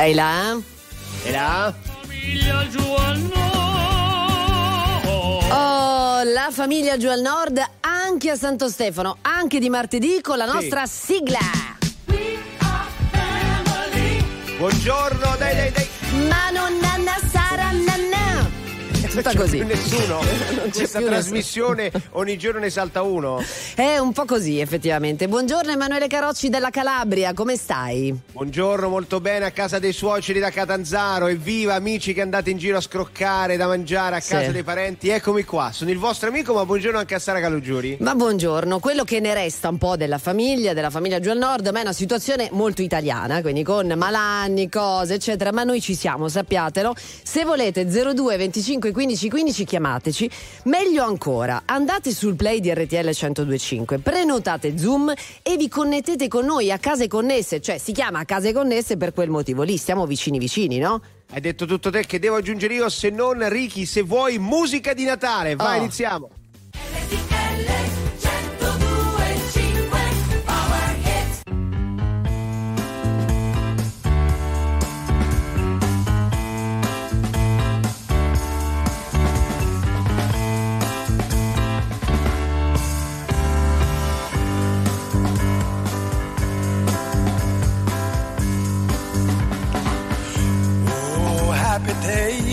Ehi là? E là? Oh, la famiglia giù al nord, anche a Santo Stefano, anche di martedì con la nostra sigla. Buongiorno, dai, dai, dai. Ma non. È tutta così. più nessuno. Non c'è Questa trasmissione ogni giorno ne salta uno. È un po' così, effettivamente. Buongiorno Emanuele Carocci della Calabria, come stai? Buongiorno, molto bene a casa dei suoceri da Catanzaro. Evviva amici che andate in giro a scroccare da mangiare a Sì. casa dei parenti. Eccomi qua, sono il vostro amico, ma buongiorno anche a Sara Calugiuri. Ma buongiorno, quello che ne resta un po' della famiglia, della famiglia giù al nord, ma è una situazione molto italiana, quindi con malanni, cose, eccetera, ma noi ci siamo, sappiatelo. Se volete 02 25 15 15 chiamateci, meglio ancora, andate sul play di RTL 1025, prenotate Zoom e vi connettete con noi a case connesse, cioè si chiama case connesse per quel motivo lì, stiamo vicini vicini, no? Hai detto tutto te che devo aggiungere io, se non Ricky, se vuoi musica di Natale. Vai, Oh. iniziamo. Oh, happy day.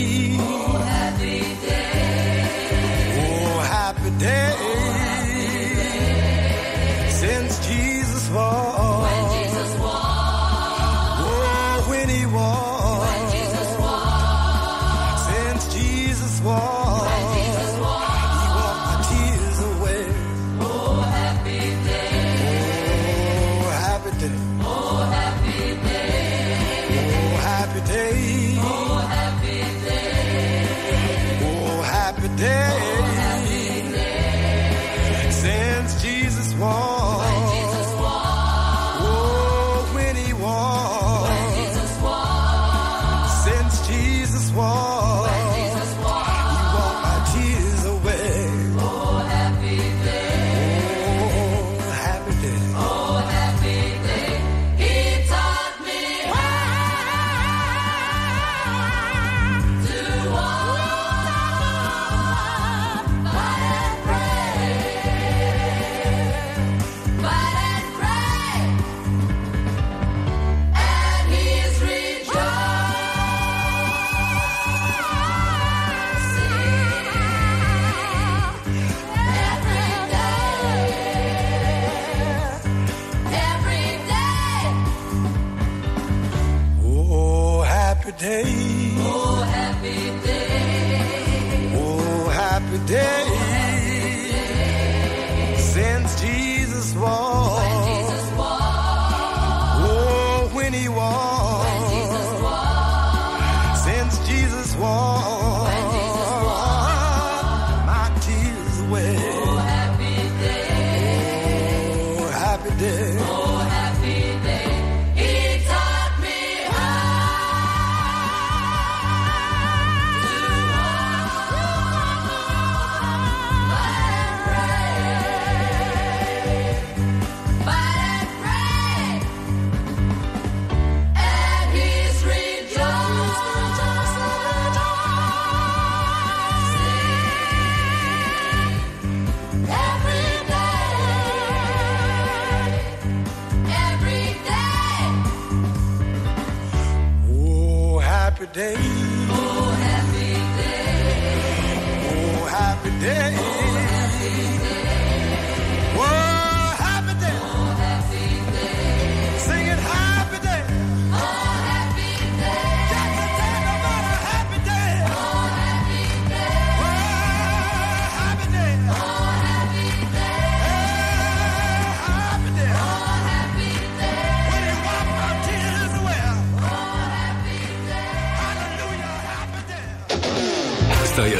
Day. Oh, happy day. Oh, happy day. Since Jesus walked. Day.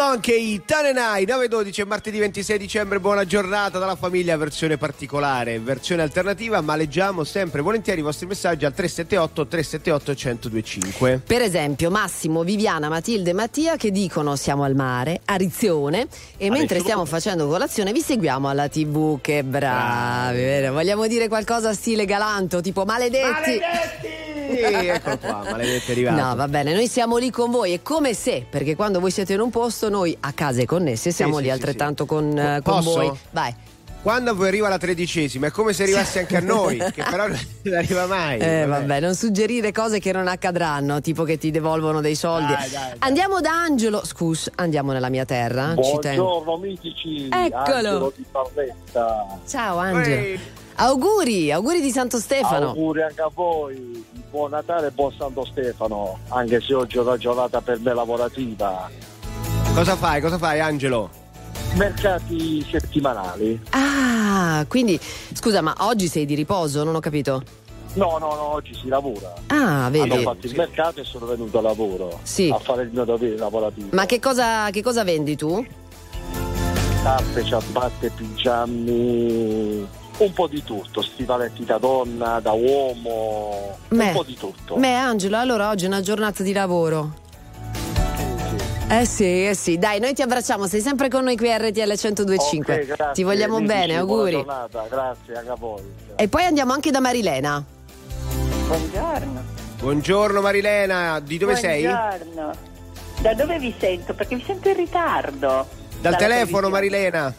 Monkey, Tanenai, 9.12, martedì 26 dicembre, buona giornata dalla famiglia, versione particolare, versione alternativa, ma leggiamo sempre volentieri i vostri messaggi al 378 378 1025. Per esempio Massimo, Viviana, Matilde e Mattia che dicono siamo al mare, a Rizione e mentre stiamo facendo colazione vi seguiamo alla tv, che bravi, vero? Vogliamo dire qualcosa stile galanto, tipo maledetti? Ecco qua, maledetto è arrivato. No, va bene, noi siamo lì con voi, è come se, perché quando voi siete in un posto, noi a case connesse siamo sì, lì sì, altrettanto sì. con, eh, con Posso? voi. Vai. Quando poi arriva la tredicesima è come se arrivasse anche a noi, che però non arriva mai. Eh, vabbè, non suggerire cose che non accadranno, tipo che ti devolvono dei soldi. Dai, dai, dai. Andiamo da Angelo, scus, andiamo nella mia terra. ci tengo. Buongiorno mitici, Eccolo. Angelo di Barletta. Ciao Angelo. Ehi. Auguri, auguri di Santo Stefano. Auguri anche a voi, buon Natale e buon Santo Stefano, anche se oggi è una giornata per me lavorativa. Cosa fai? Cosa fai, Angelo? Mercati settimanali. Ah, quindi scusa, ma oggi sei di riposo? Non ho capito. No, no, no, oggi si lavora. Ah, Hanno vedi. fatto il mercato e sono venuto a lavoro Sì. a fare il mio dovere lavorativo. Ma che cosa, che cosa vendi tu? Tappe, ciabatte, pigiami, un po' di tutto, stivaletti da donna, da uomo, Beh, un po' di tutto. Beh, Angelo, allora oggi è una giornata di lavoro. Eh sì, eh sì. Dai, noi ti abbracciamo, sei sempre con noi qui a RTL 1025. Ok, grazie, ti vogliamo amici, bene, auguri. Buona giornata, grazie anche a voi. E poi andiamo anche da Marilena. Buongiorno. Buongiorno Marilena, di dove sei? Buongiorno. Da dove vi sento? Perché vi sento in ritardo. Dal telefono televisione. Marilena.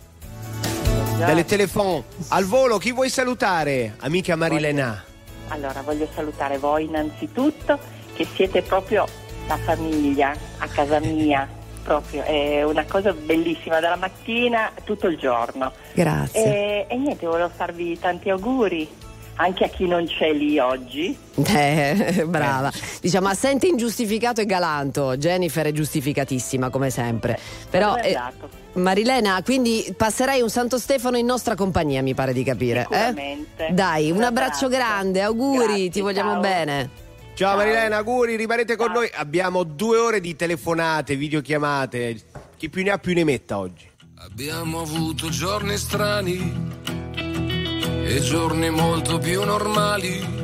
Dalle telefono. Al volo, chi vuoi salutare? Amica Marilena. Allora, voglio salutare voi innanzitutto, che siete proprio la famiglia a casa mia. Proprio, è una cosa bellissima dalla mattina tutto il giorno. Grazie. E, e niente, volevo farvi tanti auguri anche a chi non c'è lì oggi. Eh, brava. Diciamo assente ingiustificato e galanto. Jennifer è giustificatissima come sempre. Però eh, Esatto. Marilena, quindi passerai un Santo Stefano in nostra compagnia, mi pare di capire. eh? Sicuramente. Dai, un, Un abbraccio abbraccio. grande, auguri, Grazie, ti vogliamo ciao. bene. Ciao, Marilena, auguri, rimanete con Ciao. noi. Abbiamo due ore di telefonate, videochiamate. Chi più ne ha più ne metta oggi. Abbiamo avuto giorni strani e giorni molto più normali.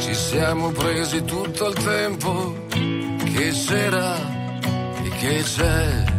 Ci siamo presi tutto il tempo che c'era e che c'è.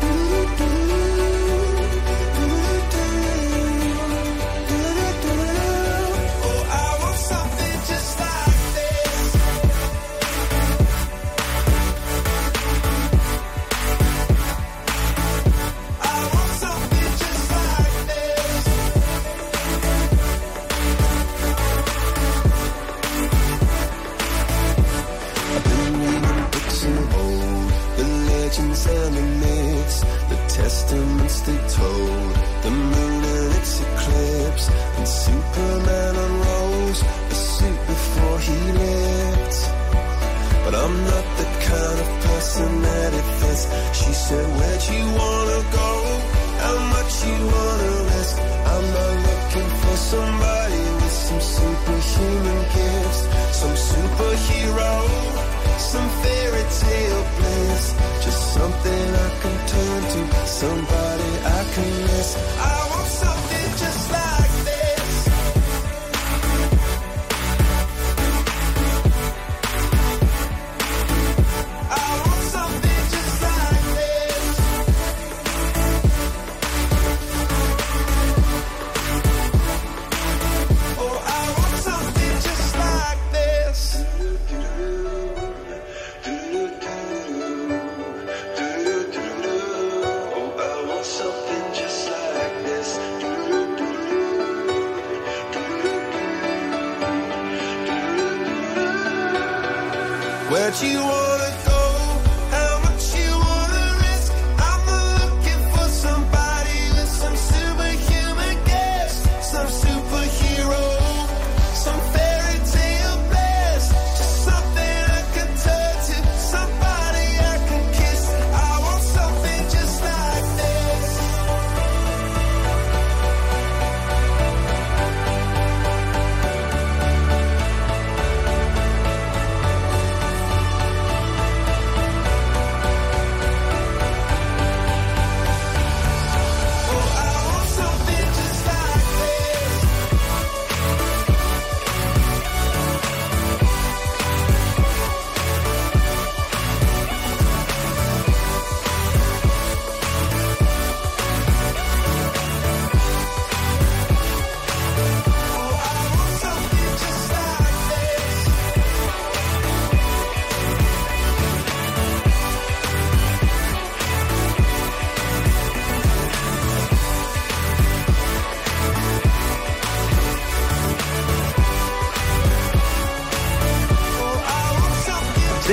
She said, Where'd you wanna go? How much you wanna risk? I'm not looking for somebody with some superhuman gifts, some superhero, some fairy tale bliss. Just something I can turn to, somebody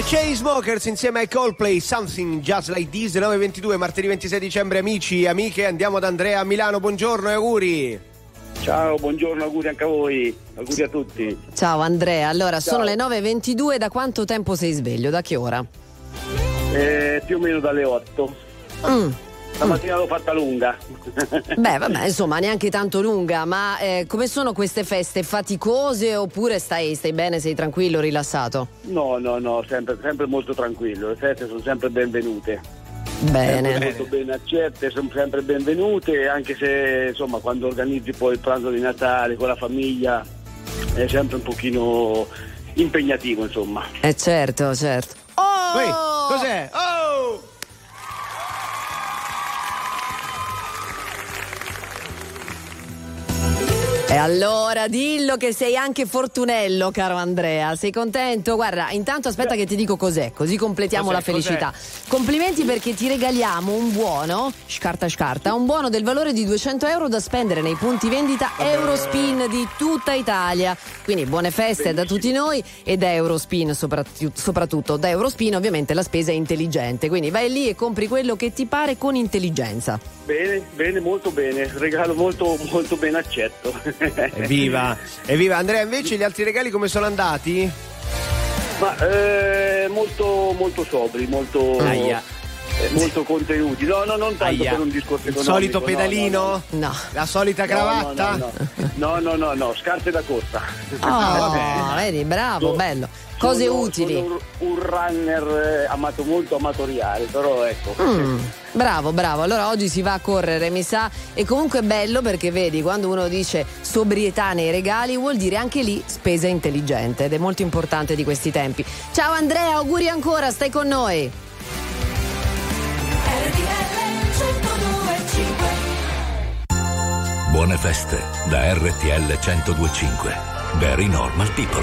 Chainsmokers insieme ai Coldplay, Something Just Like This, 9.22, martedì 26 dicembre, amici, amiche, andiamo ad Andrea a Milano, buongiorno e auguri. Ciao, buongiorno, auguri anche a voi, auguri a tutti. Ciao Andrea, allora sono le 9.22, da quanto tempo sei sveglio? Da che ora? Eh, più o meno dalle 8. Mm. Stamattina l'ho fatta lunga. Beh, vabbè, insomma, neanche tanto lunga, ma eh, come sono queste feste? Faticose oppure stai, stai bene, sei tranquillo, rilassato? No, no, no, sempre, sempre molto tranquillo, le feste sono sempre benvenute. Sempre Bene. molto ben accette, sono sempre benvenute, anche se insomma quando organizzi poi il pranzo di Natale con la famiglia è sempre un pochino impegnativo, insomma. Eh certo, certo. Oh! Poi, cos'è? Oh! E allora dillo che sei anche fortunello, caro Andrea. Sei contento? Guarda, intanto aspetta che ti dico cos'è, così completiamo Cos'è, la felicità. Complimenti perché ti regaliamo un buono, scarta scarta, un buono del valore di 200 euro da spendere nei punti vendita Eurospin di tutta Italia. Quindi buone feste da tutti noi e da Eurospin sopratu- soprattutto. Da Eurospin ovviamente la spesa è intelligente, quindi vai lì e compri quello che ti pare con intelligenza. Bene, bene, molto bene, regalo molto, molto ben accetto. Evviva, evviva. Andrea, invece gli altri regali come sono andati? Ma eh, molto, molto sobri, molto, Aia. eh, molto contenuti. No, no, non tanto Aia. per un discorso Il economico. solito no, pedalino? No. La solita no, no. cravatta? No, no, no, no, no, no, scarpe da corsa. Oh, vedi, bravo, bello. Cose sono- utili. Sono un- un runner eh, amato, molto amatoriale, però ecco. Mm, bravo, bravo. Allora oggi si va a correre, mi sa. E comunque è bello perché vedi, quando uno dice sobrietà nei regali, vuol dire anche lì spesa intelligente ed è molto importante di questi tempi. Ciao Andrea, auguri ancora, stai con noi. Buone feste da RTL 1025. Very normal people.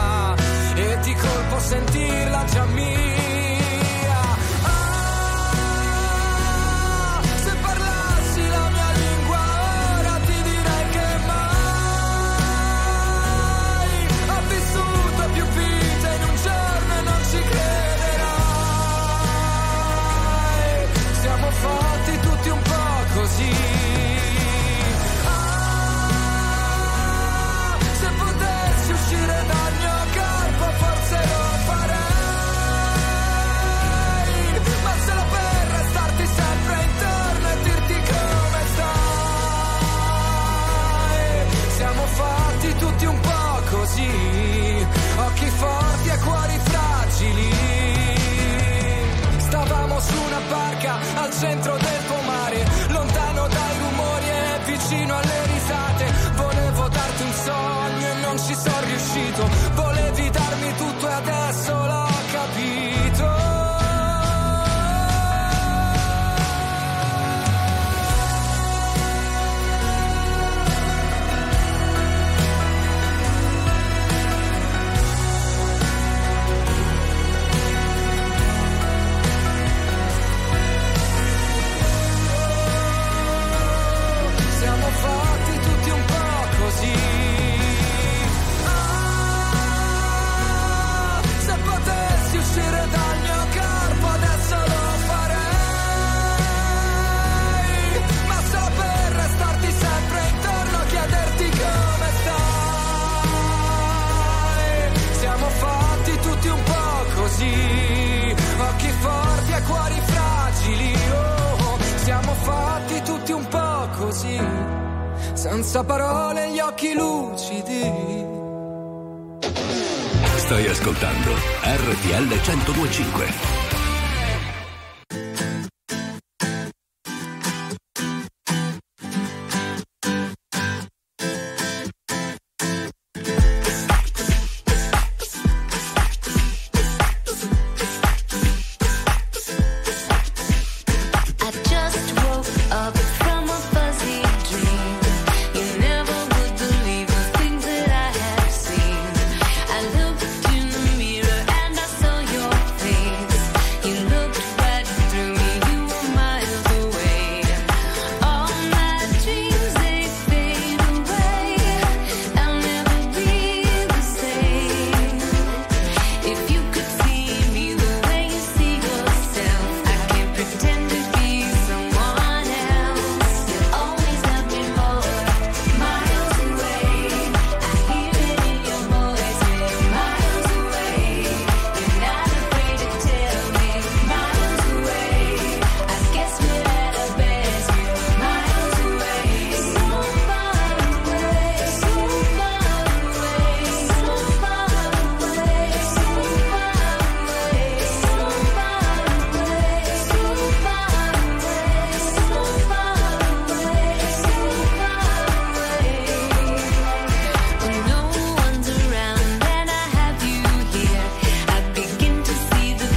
sentirla già mia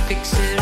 fix it.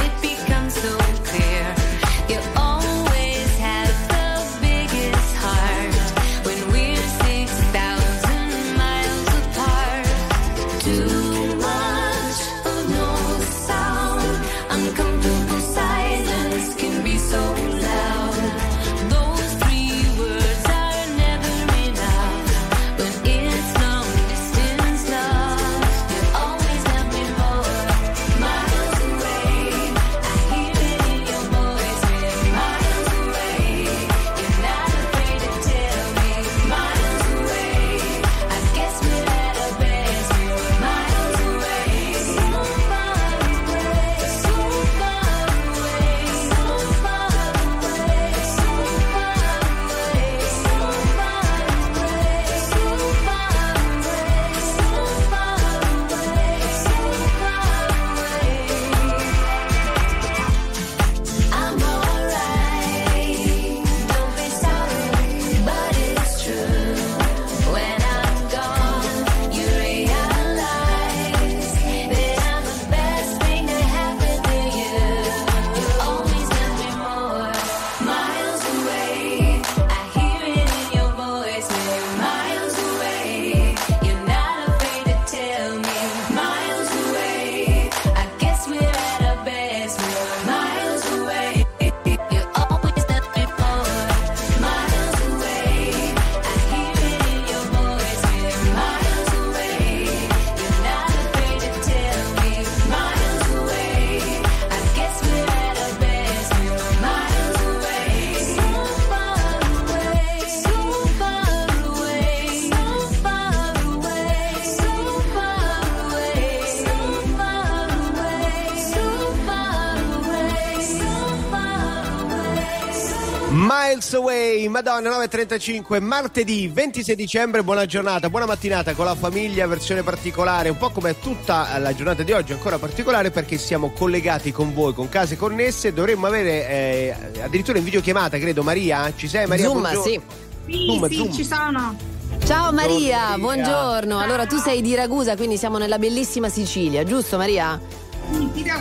Madonna 9.35, martedì 26 dicembre, buona giornata, buona mattinata con la famiglia, versione particolare, un po' come tutta la giornata di oggi, ancora particolare perché siamo collegati con voi, con case connesse, dovremmo avere eh, addirittura in videochiamata, credo, Maria, ci sei Maria? Zoom, Buongiorno. sì. Sì, Zoom, sì, Zoom. ci sono. Ciao Maria, Maria. buongiorno. Allora tu sei di Ragusa, quindi siamo nella bellissima Sicilia, giusto Maria?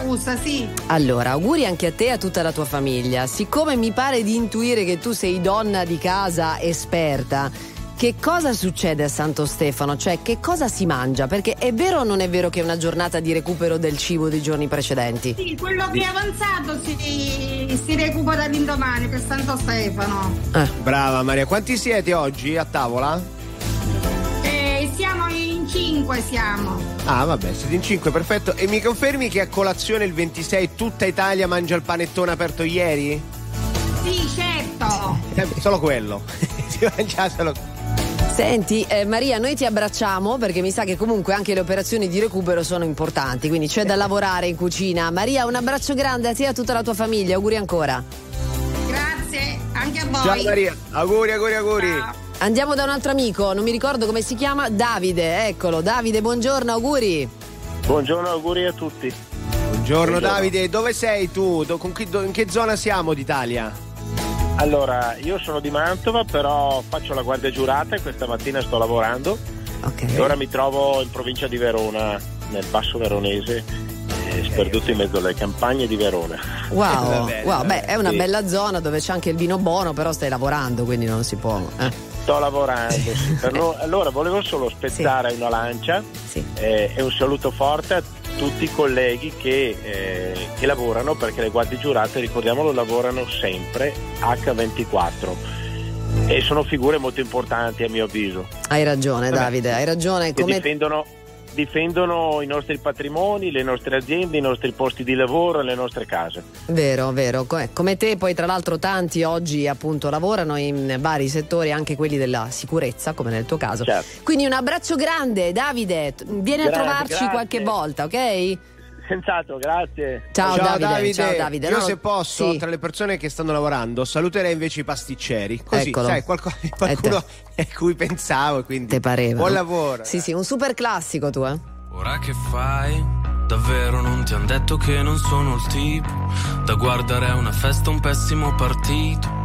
Ragusa, sì. Allora, auguri anche a te e a tutta la tua famiglia. Siccome mi pare di intuire che tu sei donna di casa esperta, che cosa succede a Santo Stefano? Cioè, che cosa si mangia? Perché è vero o non è vero che è una giornata di recupero del cibo dei giorni precedenti? Sì, quello che è avanzato si, si recupera l'indomani per Santo Stefano. Brava Maria, quanti siete oggi a tavola? E siamo. Ah vabbè, siete in 5, perfetto. E mi confermi che a colazione il 26 tutta Italia mangia il panettone aperto ieri? Sì, certo. Eh, solo quello. si mangia solo Senti, eh, Maria, noi ti abbracciamo perché mi sa che comunque anche le operazioni di recupero sono importanti, quindi c'è da lavorare in cucina. Maria, un abbraccio grande a te e a tutta la tua famiglia, auguri ancora. Grazie, anche a voi. Ciao Maria, auguri, auguri, auguri. Andiamo da un altro amico, non mi ricordo come si chiama, Davide, eccolo. Davide, buongiorno, auguri. Buongiorno, auguri a tutti. Buongiorno Davide, dove sei tu? Do- con chi- do- in che zona siamo d'Italia? Allora, io sono di Mantova, però faccio la guardia giurata e questa mattina sto lavorando. E ora mi trovo in provincia di Verona, nel basso veronese, eh, sperduto in mezzo alle campagne di Verona. Wow, wow, beh, è una Sì. bella zona dove c'è anche il vino buono, però stai lavorando, quindi non si può. eh. Sto lavorando, sì. Per no- allora volevo solo spezzare una lancia eh, e un saluto forte a tutti i colleghi che, eh, che lavorano, perché le guardie giurate, ricordiamolo, lavorano sempre H24 e sono figure molto importanti a mio avviso. Hai ragione. Davide, hai ragione. Come... difendono, difendono i nostri patrimoni, le nostre aziende, i nostri posti di lavoro le nostre case. Vero, vero. Co- Come te, poi tra l'altro tanti oggi appunto lavorano in vari settori, anche quelli della sicurezza, come nel tuo caso. Quindi un abbraccio grande, Davide. Vieni a Grande, trovarci grazie. qualche volta, ok? Senz'altro, grazie. Ciao, Davide, ciao, Davide. Io No, se posso, sì. tra le persone che stanno lavorando, saluterei invece i pasticceri. Così, Eccolo. sai, qualco- qualcuno a cui pensavo, quindi Te pareva? buon lavoro. Sì, sì, un super classico tu, eh. Ora che fai? Davvero non ti han detto che non sono il tipo da guardare a una festa un pessimo partito.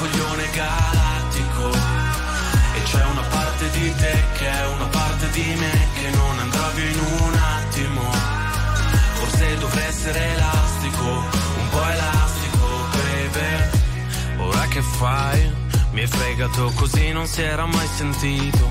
coglione galattico. E c'è una parte di te che è una parte di me che non andrà via in un attimo. Forse dovrei essere elastico, un po' elastico, baby. Ora che fai? Mi hai fregato così non si era mai sentito.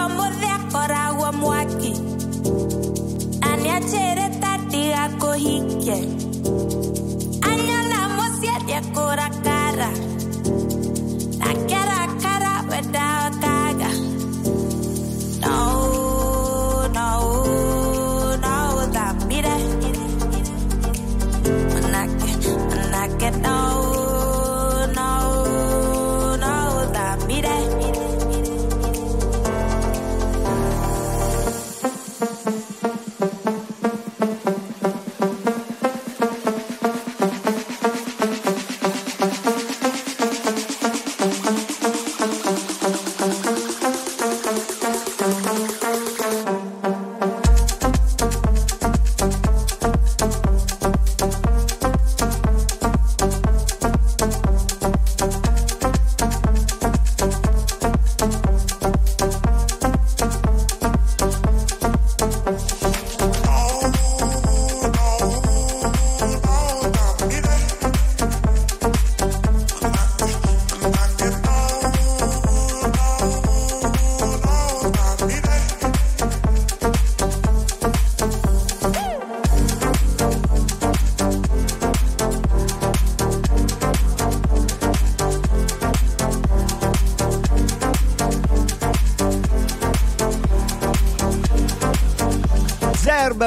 amor de agora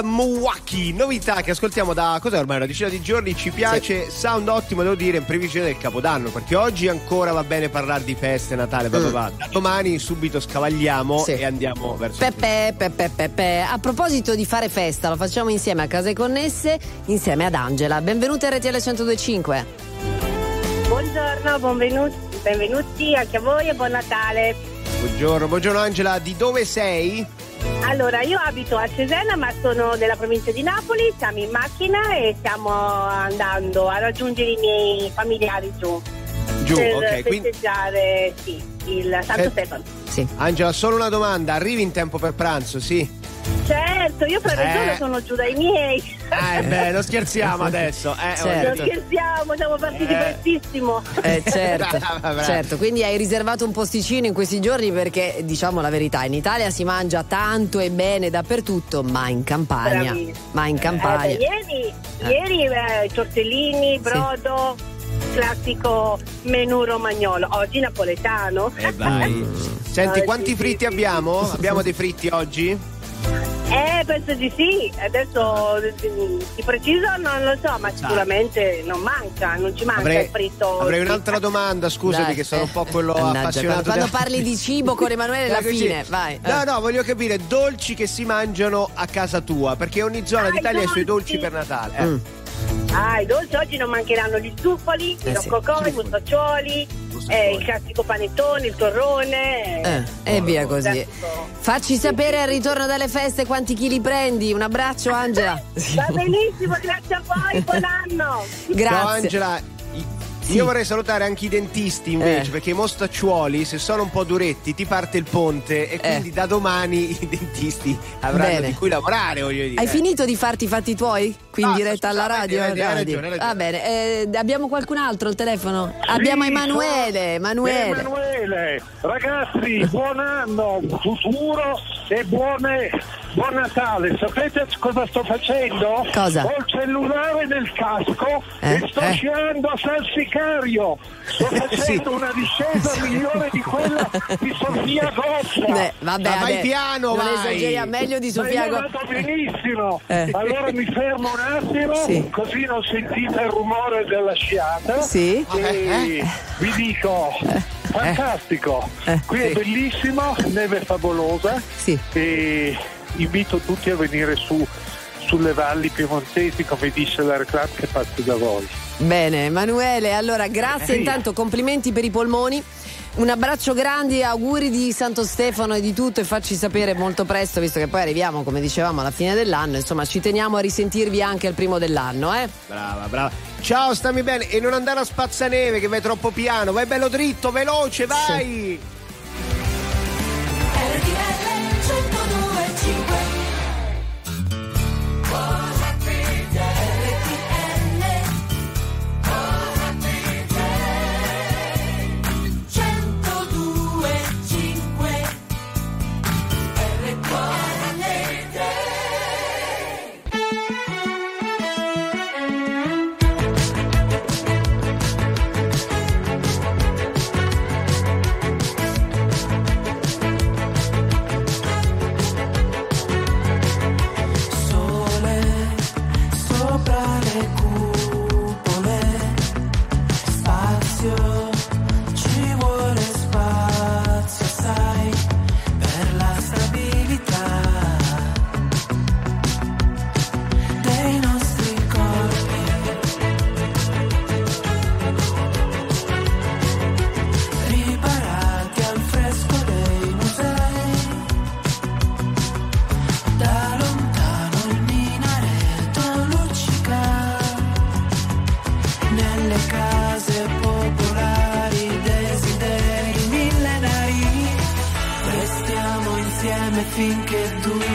Milwaukee, novità che ascoltiamo da cos'è ormai una decina di giorni, ci piace, sound ottimo devo dire in previsione del Capodanno, perché oggi ancora va bene parlare di feste, Natale, bla bla bla. Da domani subito scavagliamo Sì. e andiamo verso Pepe, pepe, pepe. A proposito di fare festa, lo facciamo insieme a Case Connesse, insieme ad Angela. Benvenuti a RTL 1025. Buongiorno, benvenuti, benvenuti anche a voi e buon Natale. Buongiorno, buongiorno Angela, di dove sei? Allora, io abito a Cesena ma sono della provincia di Napoli, siamo in macchina e stiamo andando a raggiungere i miei familiari giù. Giù, per ok, quindi- festeggiare sì, il Santo Eh, Stefano. Angela, solo una domanda, arrivi in tempo per pranzo, sì? Certo, io per Eh. ragione sono giù dai miei. Eh beh, non scherziamo adesso. Eh, Certo. Non scherziamo, siamo partiti Eh. prestissimo. Eh, certo, Brava, brava. certo, quindi hai riservato un posticino in questi giorni perché diciamo la verità, in Italia si mangia tanto e bene dappertutto, ma in Campania. Bravissima. Ma in Eh, Campania. beh, ieri, ieri eh, tortellini, brodo, classico menù romagnolo. Oggi napoletano. E vai. Senti, Eh, quanti sì, fritti sì, sì. abbiamo? Abbiamo dei fritti oggi? Eh, penso di sì. Adesso di preciso non lo so, ma sicuramente non manca, non ci manca Avrei, il fritto. avrei un'altra domanda, scusami, Dai, che sono un po' quello mannaggia, appassionato. Quando, quando parli di cibo con Emanuele, la Dai, così. fine, vai. No, no, voglio capire dolci che si mangiano a casa tua, perché ogni zona Ah, d'Italia ha i suoi dolci. dolci per Natale. eh. Mm. Ah, i dolci oggi non mancheranno gli stufoli, Eh i sì. roccocò, i mustaccioli, eh, il classico panettone, il torrone. Eh, e via così. Certo. Facci sapere al ritorno dalle feste quanti chili prendi. Un abbraccio, Angela. Va benissimo, grazie a voi, buon anno. Grazie. Ciao Angela. I- Io vorrei salutare anche i dentisti invece, Eh. perché i mostacciuoli, se sono un po' duretti, ti parte il ponte e quindi da domani i dentisti avranno Eh. Bene. di cui lavorare, voglio dire. Hai finito di farti i fatti tuoi? Qui in No, diretta alla radio? hai ragione, hai ragione. Va bene, eh, abbiamo qualcun altro al telefono? abbiamo Emanuele. Emanuele. Emanuele, ragazzi, buon anno, futuro e buone, buon Natale. Sapete cosa sto facendo? Cosa? Ho il cellulare nel casco Eh? e sto Eh? sciando a San Sicario. Sto facendo Sì. una discesa migliore di quella di Sofia Gozza. Beh, vabbè, Ma vai vabbè, piano, non vai. esageriamo, meglio di Ma Sofia io Go- vado benissimo. Eh. Allora mi fermo un attimo, Sì. così non sentite il rumore della sciata. Sì. E Eh, vi dico, fantastico. Eh. Qui è bellissimo, neve favolosa. Sì. E invito tutti a venire su sulle valli piemontesi, come dice la reclame che passa da voi. Bene, Emanuele, allora grazie Eh. intanto, complimenti per i polmoni. Un abbraccio grande, auguri di Santo Stefano e di tutto e facci sapere molto presto, visto che poi arriviamo, come dicevamo, alla fine dell'anno. Insomma, ci teniamo a risentirvi anche al primo dell'anno, eh? Brava, brava. Ciao, stammi bene e non andare a spazzaneve che vai troppo piano, vai bello dritto, veloce, vai! Sole insieme finché dura, prendi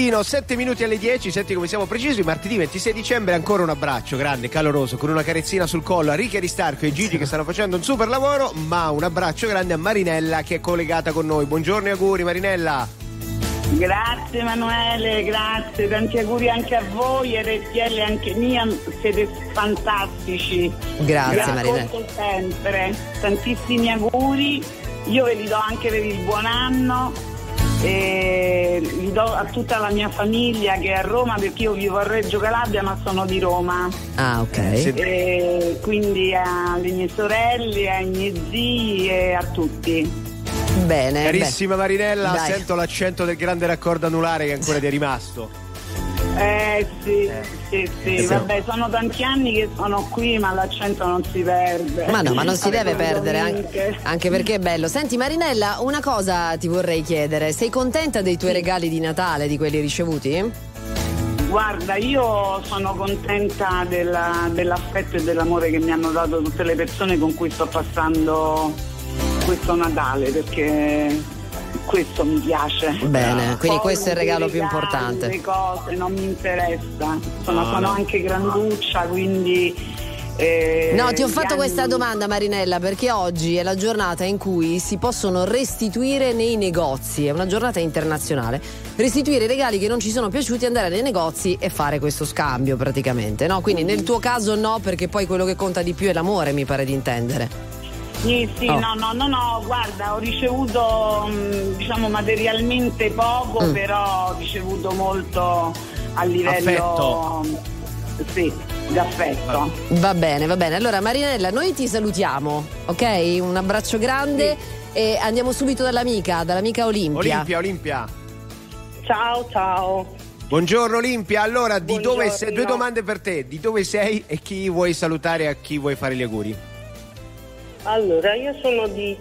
Martino, 7 minuti alle 10, senti come siamo precisi, martedì 26 dicembre ancora un abbraccio grande, caloroso, con una carezzina sul collo a Ricky Aristarco e Gigi che stanno facendo un super lavoro, ma un abbraccio grande a Marinella che è collegata con noi. Buongiorno e auguri Marinella. Grazie Emanuele, grazie, tanti auguri anche a voi, RTL anche mia, siete fantastici. Grazie, Vi Marinella. sempre, tantissimi auguri, io ve li do anche per il buon anno e li do a tutta la mia famiglia che è a Roma perché io vivo a Reggio Calabria ma sono di Roma. Ah, ok. E quindi alle mie sorelle, ai miei zii e a tutti. Bene. Carissima Marinella, Dai. sento l'accento del grande raccordo anulare che ancora ti è rimasto. Eh sì, sì, sì, Eh, sì. vabbè, sono tanti anni che sono qui, ma l'accento non si perde. Ma no, ma non si deve perdere, anche, anche perché è bello. Senti Marinella, una cosa ti vorrei chiedere. Sei contenta dei tuoi regali di Natale, di quelli ricevuti? Guarda, io sono contenta della- dell'affetto e dell'amore che mi hanno dato tutte le persone con cui sto passando questo Natale, perché questo mi piace. Bene, quindi Poi questo è il regalo più importante. Le cose non mi interessa. Sono, No, sono no. anche granduccia, quindi. eh, No, ti ho fatto questa domanda Marinella perché oggi è la giornata in cui si possono restituire nei negozi, è una giornata internazionale, restituire i regali che non ci sono piaciuti, andare nei negozi e fare questo scambio praticamente, no? Quindi nel tuo caso no perché poi quello che conta di più è l'amore, mi pare di intendere. Sì, sì, Oh. no, no, no, no, guarda, ho ricevuto mh, diciamo materialmente poco, Mm. però ho ricevuto molto a livello Affetto. sì, d'affetto. Va bene, va bene. Allora Marinella, noi ti salutiamo, ok? Un abbraccio grande e andiamo subito dall'amica, dall'amica Olimpia. Olimpia, Olimpia. Ciao, ciao. Buongiorno Olimpia, allora di dove Buongiorno. sei? Due domande per te, di dove sei e chi vuoi salutare e a chi vuoi fare gli auguri? Allora, io sono di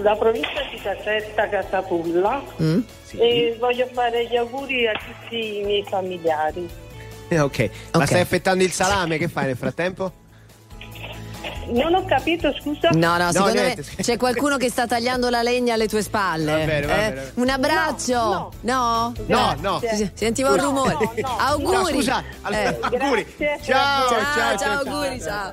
da provincia di Caserta, Casapulla Mm? e voglio fare gli auguri a tutti i miei familiari. Eh, ok, ma stai affettando il salame, che fai nel frattempo? Non ho capito, scusa. No, no, secondo niente. me c'è qualcuno che sta tagliando la legna alle tue spalle. Va bene, va Eh, bene. Un abbraccio? No? No, no. Si- Sentiva un No, rumore. no, no. Auguri. No, scusa, allora, Eh. auguri. Ciao, ciao, ciao, ciao, auguri, ciao.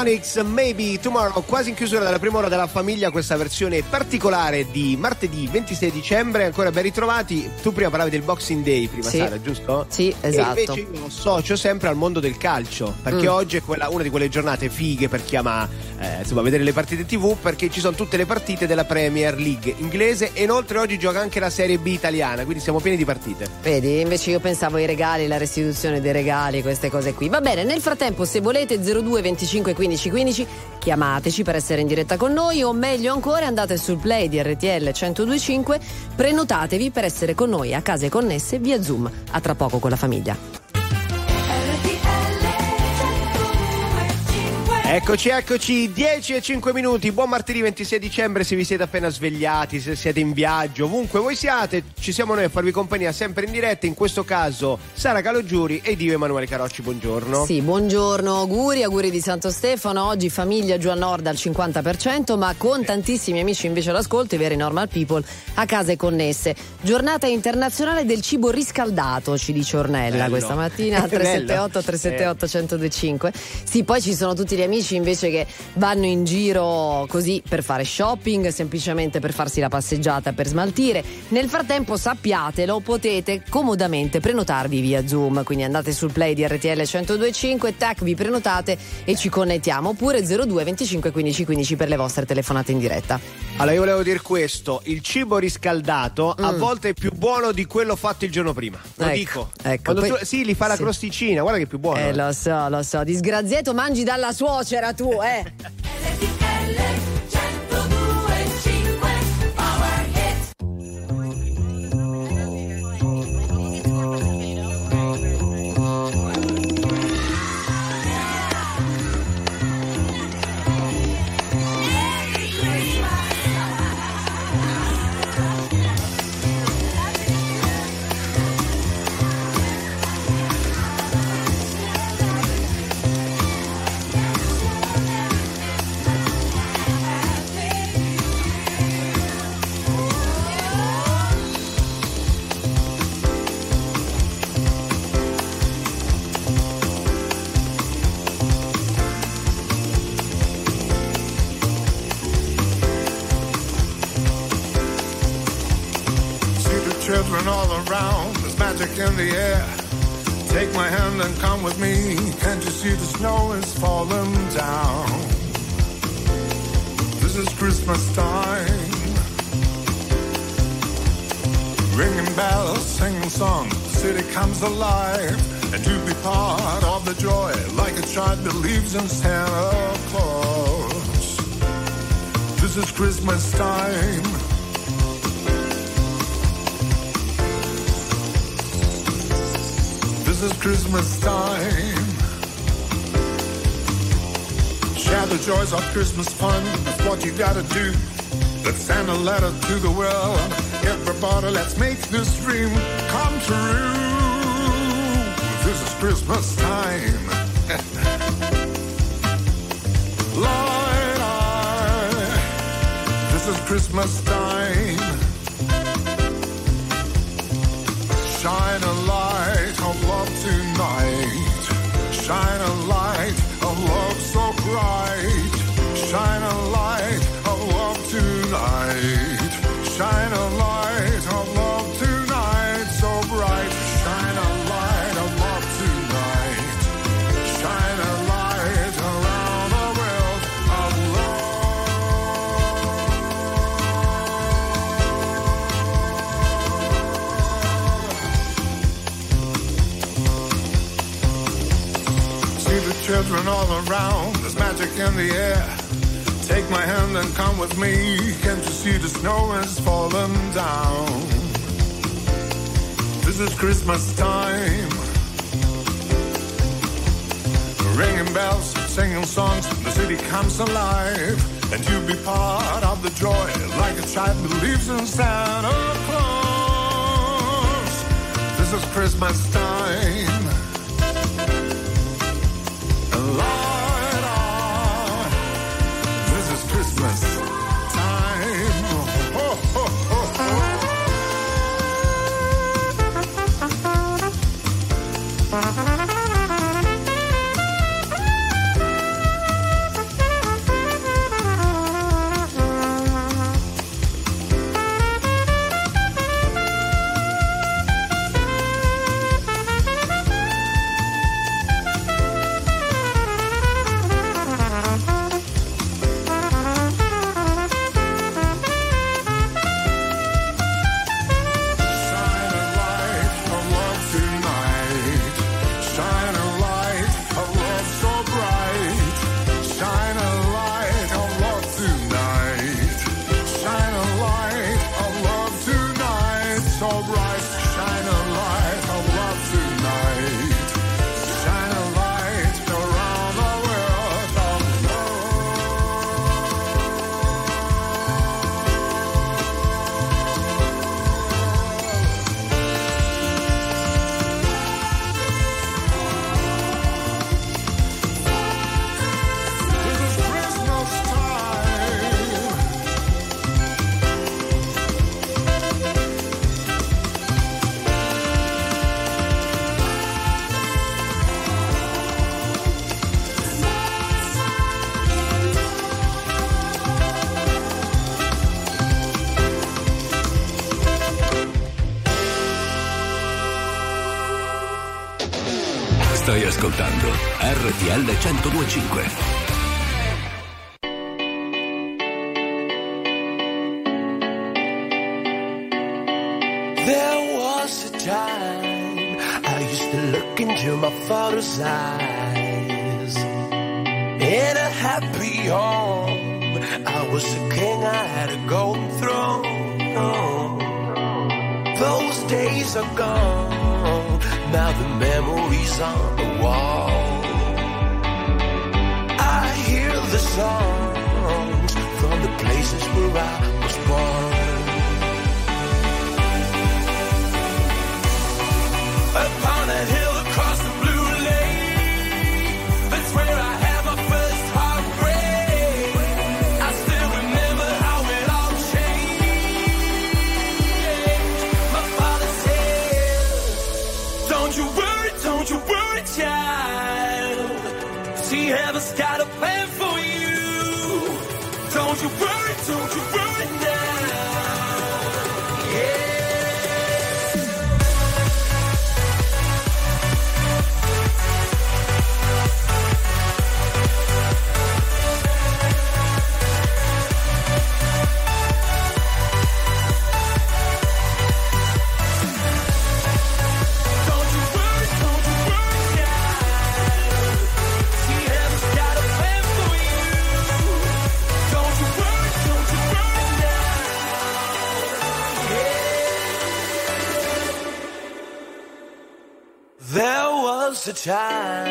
Onyx, Maybe Tomorrow, quasi in chiusura della prima ora della famiglia, questa versione particolare di martedì 26 dicembre, ancora ben ritrovati. Tu prima parlavi del Boxing Day, prima Sì. Sara, giusto? Sì, esatto. E invece io lo associo sempre al mondo del calcio, perché Mm. oggi è quella- una di quelle giornate fighe per chi ama eh, insomma, vedere le partite TV, perché ci sono tutte le partite della Premier League inglese e inoltre oggi gioca anche la Serie B italiana, quindi siamo pieni di partite. Vedi, invece io pensavo ai regali, la restituzione dei regali, queste cose qui. Va bene, nel frattempo se volete 02 25 15 15 chiamateci per essere in diretta con noi o meglio ancora andate sul play di RTL 1025, prenotatevi per essere con noi a case connesse via Zoom. A tra poco con la famiglia. Eccoci, eccoci, 10 e 5 minuti, buon martedì 26 dicembre se vi siete appena svegliati, se siete in viaggio, ovunque voi siate, ci siamo noi a farvi compagnia sempre in diretta, in questo caso Sara Calogiuri e Dio Emanuele Carocci, buongiorno. Sì, buongiorno, auguri, auguri di Santo Stefano. Oggi famiglia giù al nord al 50%, ma con tantissimi amici invece all'ascolto, i veri normal people, a case connesse. Giornata internazionale del cibo riscaldato, ci dice Ornella Bello. questa mattina, Bello. 378 378 1025. Sì, poi ci sono tutti gli amici invece che vanno in giro così per fare shopping, semplicemente per farsi la passeggiata, per smaltire. Nel frattempo sappiatelo, potete comodamente prenotarvi via Zoom, quindi andate sul play di RTL 1025, tac, vi prenotate e ci connettiamo, oppure 02 25 15 15 per le vostre telefonate in diretta. Allora io volevo dire questo, il cibo riscaldato a Mm. volte è più buono di quello fatto il giorno prima, lo Ecco, dico. ecco, poi- tu- sì, li fa la sì. crosticina, guarda che è più buono. Eh, lo so, lo so, disgraziato mangi dalla suocera tu, eh. All around, there's magic in the air. Take my hand and come with me. Can't you see the snow is falling down? This is Christmas time. Ringing bells, singing songs, the city comes alive. And to be part of the joy, like a child believes in Santa Claus. This is Christmas time. This is Christmas time. Share the joys of Christmas fun. That's what you gotta do. Let's send a letter to the world. Everybody, let's make this dream come true. This is Christmas time. Light eye. This is Christmas time. Shine a light love tonight. Shine a light of love so bright. Shine a light of love tonight. Shine a light children all around, there's magic in the air. Take my hand and come with me. Can't you see the snow is falling down? This is Christmas time. Ringing bells, singing songs, the city comes alive. And you be part of the joy, like a child believes in Santa Claus. This is Christmas time. RTL 1025. time.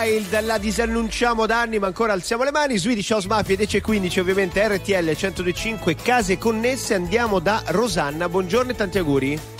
Child, la disannunciamo da anni ma ancora alziamo le mani, Swedish House Mafia 10.15 ovviamente RTL 125 case connesse, andiamo da Rosanna, buongiorno e tanti auguri.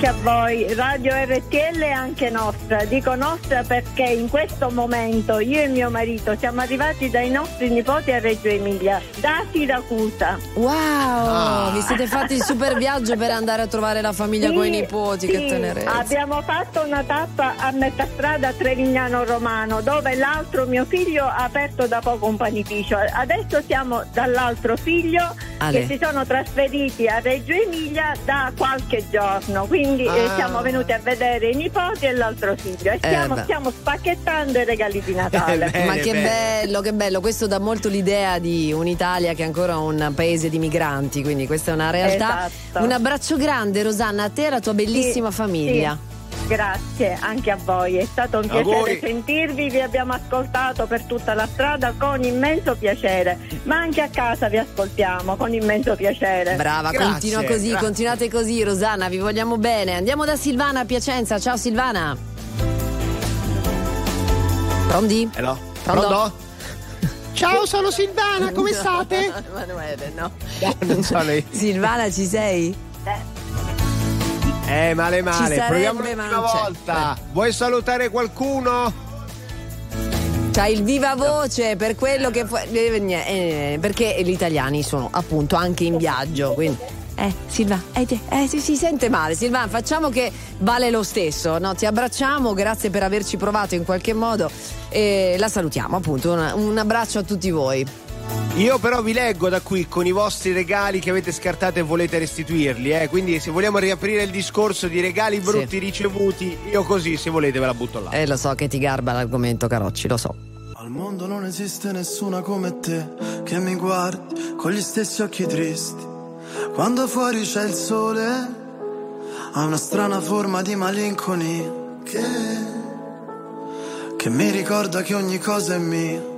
Anche a voi, Radio RTL è anche nostra. Dico nostra perché in questo momento io e mio marito siamo arrivati dai nostri nipoti a Reggio Emilia, da Siracusa. Wow, Ah. vi siete fatti il super viaggio per andare a trovare la famiglia Sì, con i nipoti, che sì, tenerezza. Abbiamo fatto una tappa a metà strada a Trevignano Romano, dove l'altro mio figlio ha aperto da poco un panificio. Adesso siamo dall'altro figlio Ale. che si sono trasferiti a Reggio Emilia da qualche giorno. Quindi eh, Ah. siamo venuti a vedere i nipoti e l'altro figlio. E Eh, stiamo, stiamo spacchettando i regali di Natale. Ma che bello, che bello, questo dà molto l'idea di un'Italia che è ancora un paese di migranti, quindi questa è una realtà. Esatto. Un abbraccio grande Rosanna a te e alla tua bellissima Sì, famiglia. sì. Grazie anche a voi, è stato un piacere Auguri. sentirvi, vi abbiamo ascoltato per tutta la strada con immenso piacere, ma anche a casa vi ascoltiamo con immenso piacere. Brava, continua così, continuate così Rosanna, vi vogliamo bene. Andiamo da Silvana a Piacenza, ciao Silvana. Pronti? Hello. Pronto? Pronto? Ciao, sono Silvana, come No, state? Emanuele, no. non so lei. Silvana, ci sei? Eh, male Ci male, sarebbe, proviamo ma l'ultima volta. Vuoi salutare qualcuno? C'hai il viva voce per quello che eh, nie- eh, perché gli italiani sono appunto anche in viaggio, quindi eh, Silva, eh, eh, si, si sente male. Silvana, facciamo che vale lo stesso, no? Ti abbracciamo, grazie per averci provato in qualche modo e la salutiamo, appunto. una- un abbraccio a tutti voi. Io però vi leggo da qui con i vostri regali che avete scartato e volete restituirli, eh? quindi se vogliamo riaprire il discorso di regali brutti ricevuti, io così se volete ve la butto là. Eh, lo so che ti garba l'argomento, Carocci, lo so. Al mondo non esiste nessuna come te che mi guardi con gli stessi occhi tristi. Quando fuori c'è il sole, ha una strana forma di malinconia che, che mi ricorda che ogni cosa è mia,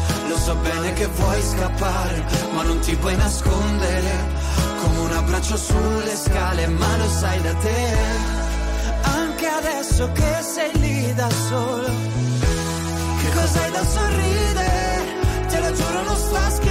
lo so bene che vuoi scappare, ma non ti puoi nascondere. Come un abbraccio sulle scale, ma lo sai da te. Anche adesso che sei lì da solo, che cos'hai da sorridere? Te lo giuro, non sto scherzando.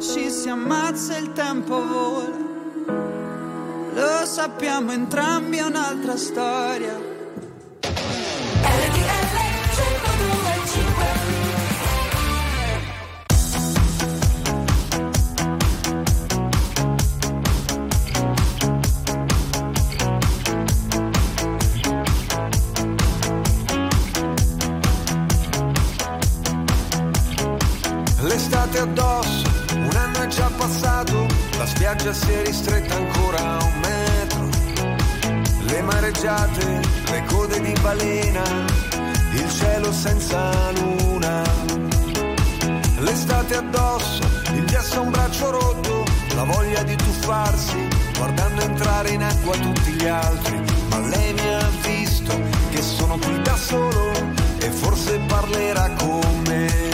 ci si ammazza il tempo vola. Lo sappiamo entrambi, è un'altra storia. L'estate addosso, la spiaggia si è ristretta ancora a un metro. Le mareggiate, le code di balena, il cielo senza luna. L'estate addosso, il gesso a un braccio rotto, la voglia di tuffarsi, guardando entrare in acqua tutti gli altri. Ma lei mi ha visto che sono qui da solo e forse parlerà con me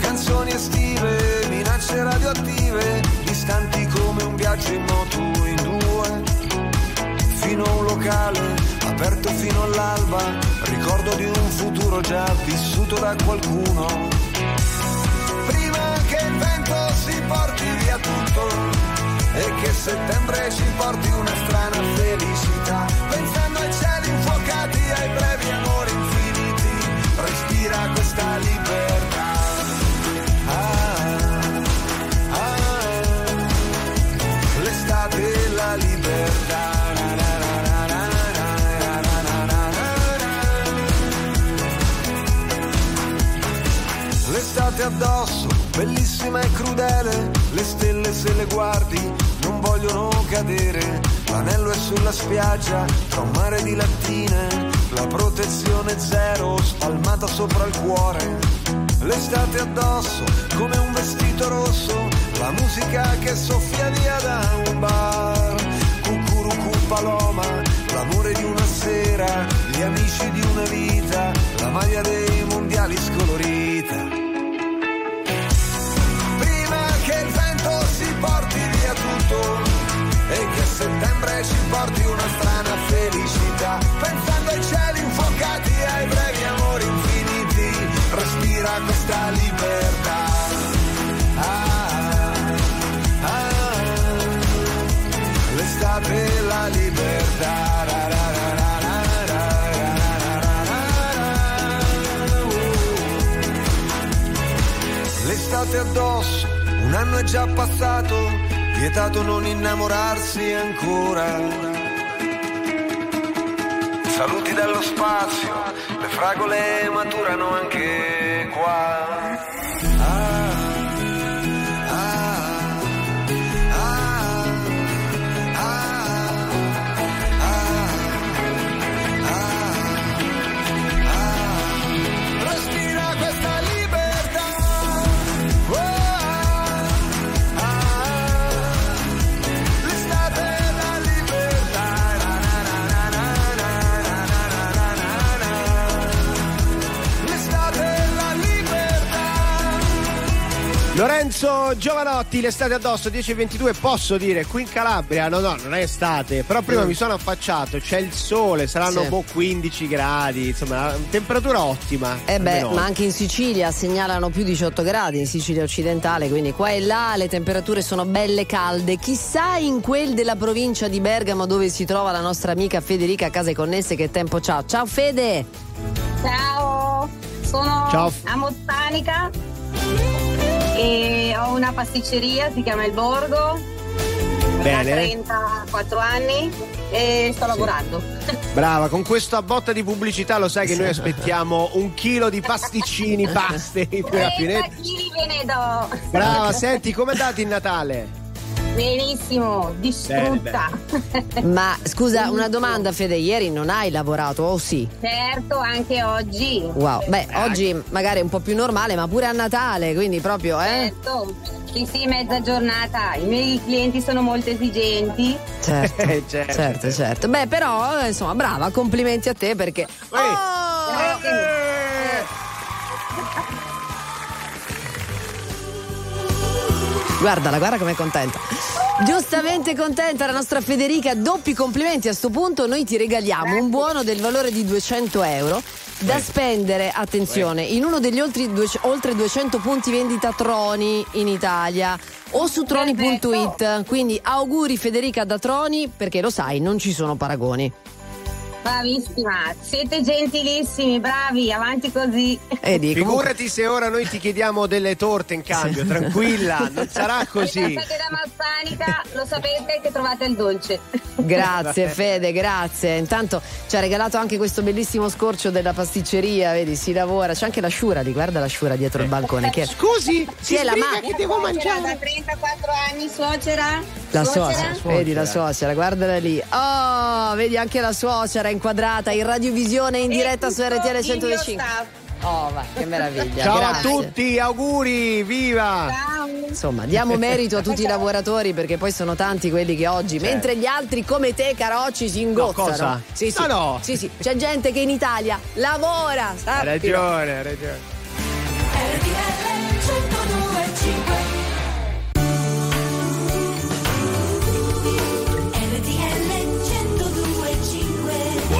canzoni estive, minacce radioattive, distanti come un viaggio in moto in due. Fino a un locale, aperto fino all'alba, ricordo di un futuro già vissuto da qualcuno. Prima che il vento si porti via tutto e che settembre ci porti una strana felicità. Pensando ai cieli infuocati, ai brevi que sofrer. L'estate addosso, un anno è già passato, vietato non innamorarsi ancora. Saluti dallo spazio, le fragole maturano anche qua. Lorenzo Giovanotti, l'estate addosso 10.22, posso dire qui in Calabria, no no, non è estate, però prima Mm. mi sono affacciato, c'è il sole, saranno Sì. boh, 15 gradi, insomma, temperatura ottima. Eh beh, ma anche in Sicilia segnalano più 18 gradi in Sicilia occidentale, quindi qua e là le temperature sono belle calde. Chissà in quel della provincia di Bergamo dove si trova la nostra amica Federica a Case Connesse che tempo c'ha. Ciao Fede! Ciao, sono Ciao. a Mozzanica e ho una pasticceria, si chiama Il Borgo. Bene. Da 34 anni e sto lavorando. Brava, con questa botta di pubblicità lo sai che noi aspettiamo un chilo di pasticcini, paste qui a 30 Pineta. kg ve ne do. Brava, senti, com'è dato il Natale? Benissimo, distrutta. Ma scusa, una domanda Fede, ieri non hai lavorato o sì? Certo, anche oggi. Wow, beh, oggi magari è un po' più normale, ma pure a Natale, quindi proprio, eh? Certo, sì sì, mezza giornata. I miei clienti sono molto esigenti. Certo, Eh, certo, certo, Beh, però, eh, insomma, brava, complimenti a te perché. Guardala, guarda com'è contenta. Giustamente contenta la nostra Federica, doppi complimenti a sto punto, noi ti regaliamo un buono del valore di 200 euro da spendere, attenzione, in uno degli oltre, due- oltre 200 punti vendita Troni in Italia o su troni.it. Quindi auguri Federica da Troni perché lo sai, non ci sono paragoni. Bravissima, siete gentilissimi, bravi, avanti così. E di, Figurati se ora noi ti chiediamo delle torte in cambio, tranquilla, non sarà così. Passate da Massanica, lo sapete che trovate il dolce. Grazie Fede, grazie. Intanto ci ha regalato anche questo bellissimo scorcio della pasticceria, vedi, si lavora. C'è anche la sciura lì, guarda la sciura dietro il bancone. Che... Scusi, Sì, è la ma- che devo mangiare? Da 34 anni, suocera. La suocera, Suocera? vedi la suocera, guardala lì. Oh, vedi anche la suocera inquadrata in radiovisione in diretta su RTL 105. Oh, va, che meraviglia. Ciao grazie. a tutti, auguri, viva! Insomma, diamo merito a tutti i lavoratori perché poi sono tanti quelli che oggi, mentre gli altri come te, Carocci, si ingozzano. No, cosa? Sì, sì. No, no. Sì, sì. C'è gente che in Italia lavora. Hai sappilo. ragione, hai ragione.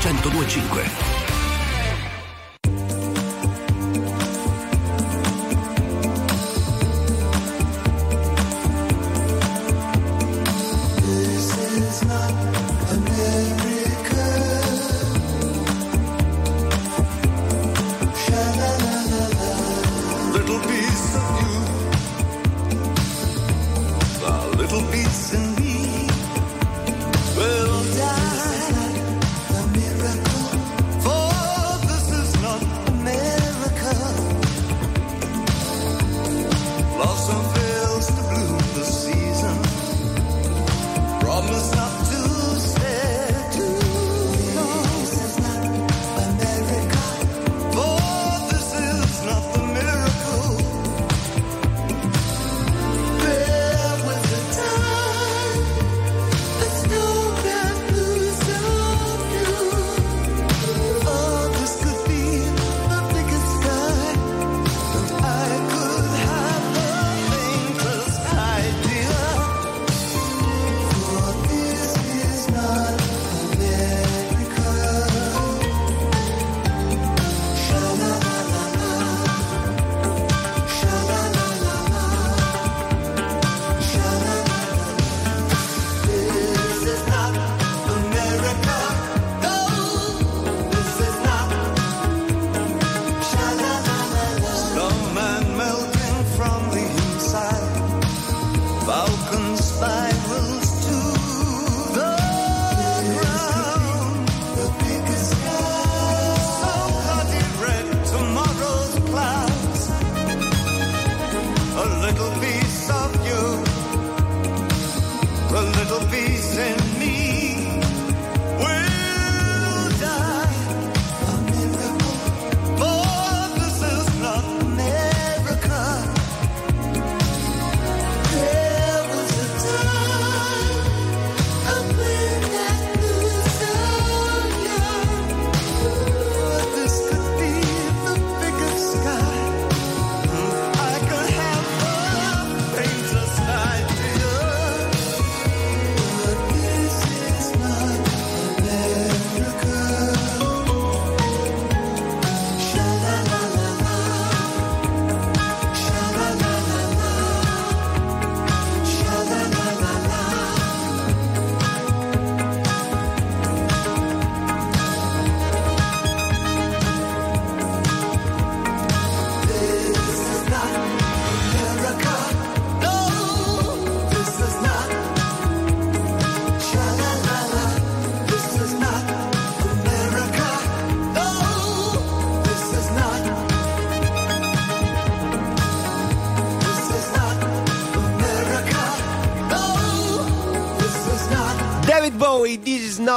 RTL 1025.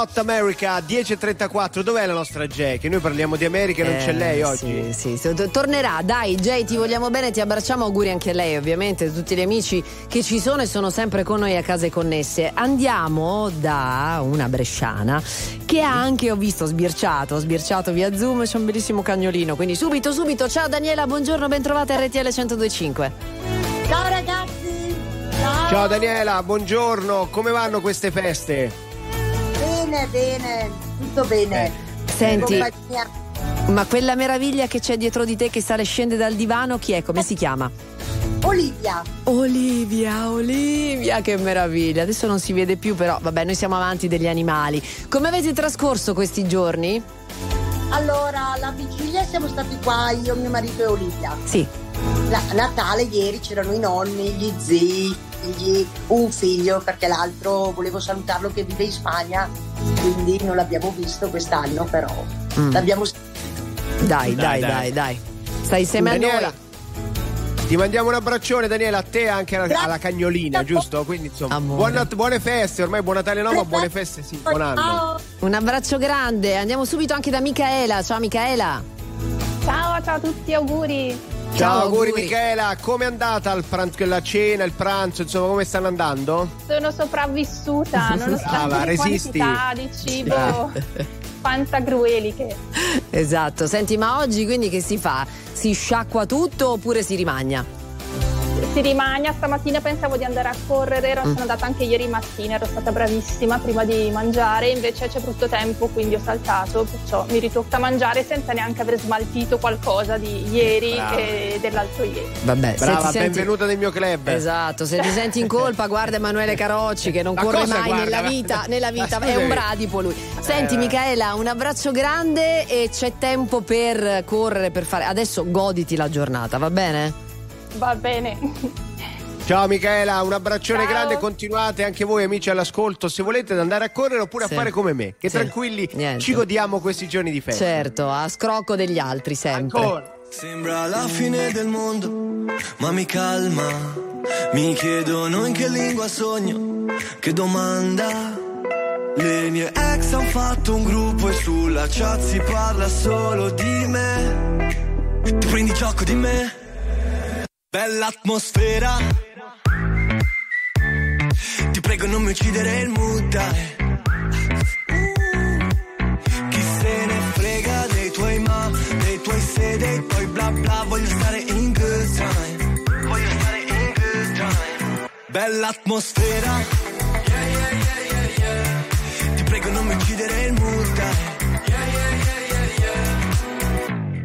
Not America, 10.34, dov'è la nostra Jay? Che noi parliamo di America e non c'è Eh, lei oggi. Sì, sì, tornerà. Dai, Jay, ti vogliamo bene, ti abbracciamo. Auguri anche a lei, ovviamente, tutti gli amici che ci sono e sono sempre con noi a case connesse. Andiamo da una bresciana che ha anche, ho visto, sbirciato, sbirciato via Zoom. C'è un bellissimo cagnolino. Quindi subito, subito. Ciao Daniela, buongiorno, ben trovata a RTL 1025. Ciao ragazzi! Ciao Daniela, buongiorno, come vanno queste feste? Bene, bene, tutto bene. Senti, Compagnia. ma quella meraviglia che c'è dietro di te che sale e scende dal divano, chi è? Come si chiama? Olivia. Olivia, Olivia, che meraviglia. Adesso non si vede più, però vabbè, noi siamo avanti degli animali. Come avete trascorso questi giorni? Allora, la vigilia siamo stati qua io, mio marito e Olivia. Sì. La- Natale ieri c'erano i nonni, gli zii, figli, un figlio perché l'altro volevo salutarlo che vive in Spagna, quindi non l'abbiamo visto quest'anno, però Mm. l'abbiamo Dai, dai, Dai, dai, dai. dai. Stai insieme a Daniela, noi. Ti mandiamo un abbraccione Daniela a te e anche alla, alla cagnolina, giusto? Quindi insomma, buon Nat- buone feste, ormai buon Natale no, ma buone feste sì, buon anno. Un abbraccio grande. Andiamo subito anche da Micaela. Ciao Micaela. Ciao, ciao a tutti, auguri. Ciao, auguri, Michela, com'è andata il pranzo, la cena, il pranzo, insomma come stanno andando? Sono sopravvissuta, nonostante Brava, le resisti. quantità di cibo fantagrueliche. Esatto. Senti, ma oggi quindi che si fa? Si sciacqua tutto oppure si rimagna? Si rimagna. Stamattina pensavo di andare a correre, ero, Mm. sono andata anche ieri mattina, ero stata bravissima prima di mangiare, invece c'è brutto tempo, quindi ho saltato, perciò mi ritocca mangiare senza neanche aver smaltito qualcosa di ieri Brava. e dell'altro ieri. Vabbè, Brava, ti senti- benvenuta nel mio club. Esatto, se ti senti in colpa, guarda Emanuele Carocci che non Ma corre mai guarda? nella vita, nella vita, Ma è un bradipo lui. Senti Eh. Michaela, un abbraccio grande e c'è tempo per correre, per fare. Adesso goditi la giornata, va bene? Va bene. Ciao Michaela, un abbraccione Ciao. grande, continuate anche voi amici all'ascolto se volete ad andare a correre oppure Sì. a fare come me, che Sì. tranquilli Niente. ci godiamo questi giorni di festa. Certo, a scrocco degli altri sempre. Ancora. Sembra la fine del mondo, ma mi calma. Mi chiedono in che lingua sogno, che domanda. Le mie ex hanno fatto un gruppo e sulla chat si parla solo di me. Ti prendi gioco di me? Bella atmosfera. Ti prego non mi uccidere il mood, dai. Chi se ne frega dei tuoi ma, dei tuoi se, dei tuoi bla bla Voglio stare in good time Voglio stare in good time Bella atmosfera yeah, yeah, yeah. Ti prego non mi uccidere il mood, dai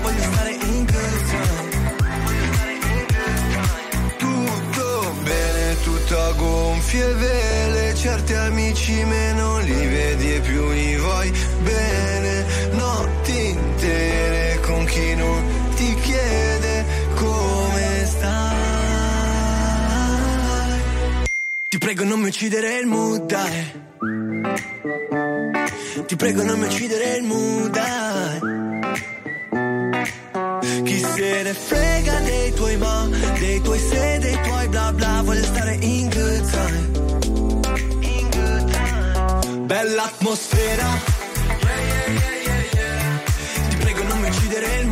voglio stare in good. Tutto bene, tutto a gonfie vele, certi amici meno li vedi e più li vuoi bene. Notti intere con chi non ti chiede come stai. Ti prego non mi uccidere il mood. Ti prego non mi uccidere il mood. Chi se ne frega dei tuoi ma Dei tuoi se, dei tuoi bla bla Voglio stare in good time. In good time. Bella atmosfera. Yeah yeah yeah yeah Ti prego non mi uccidere il mood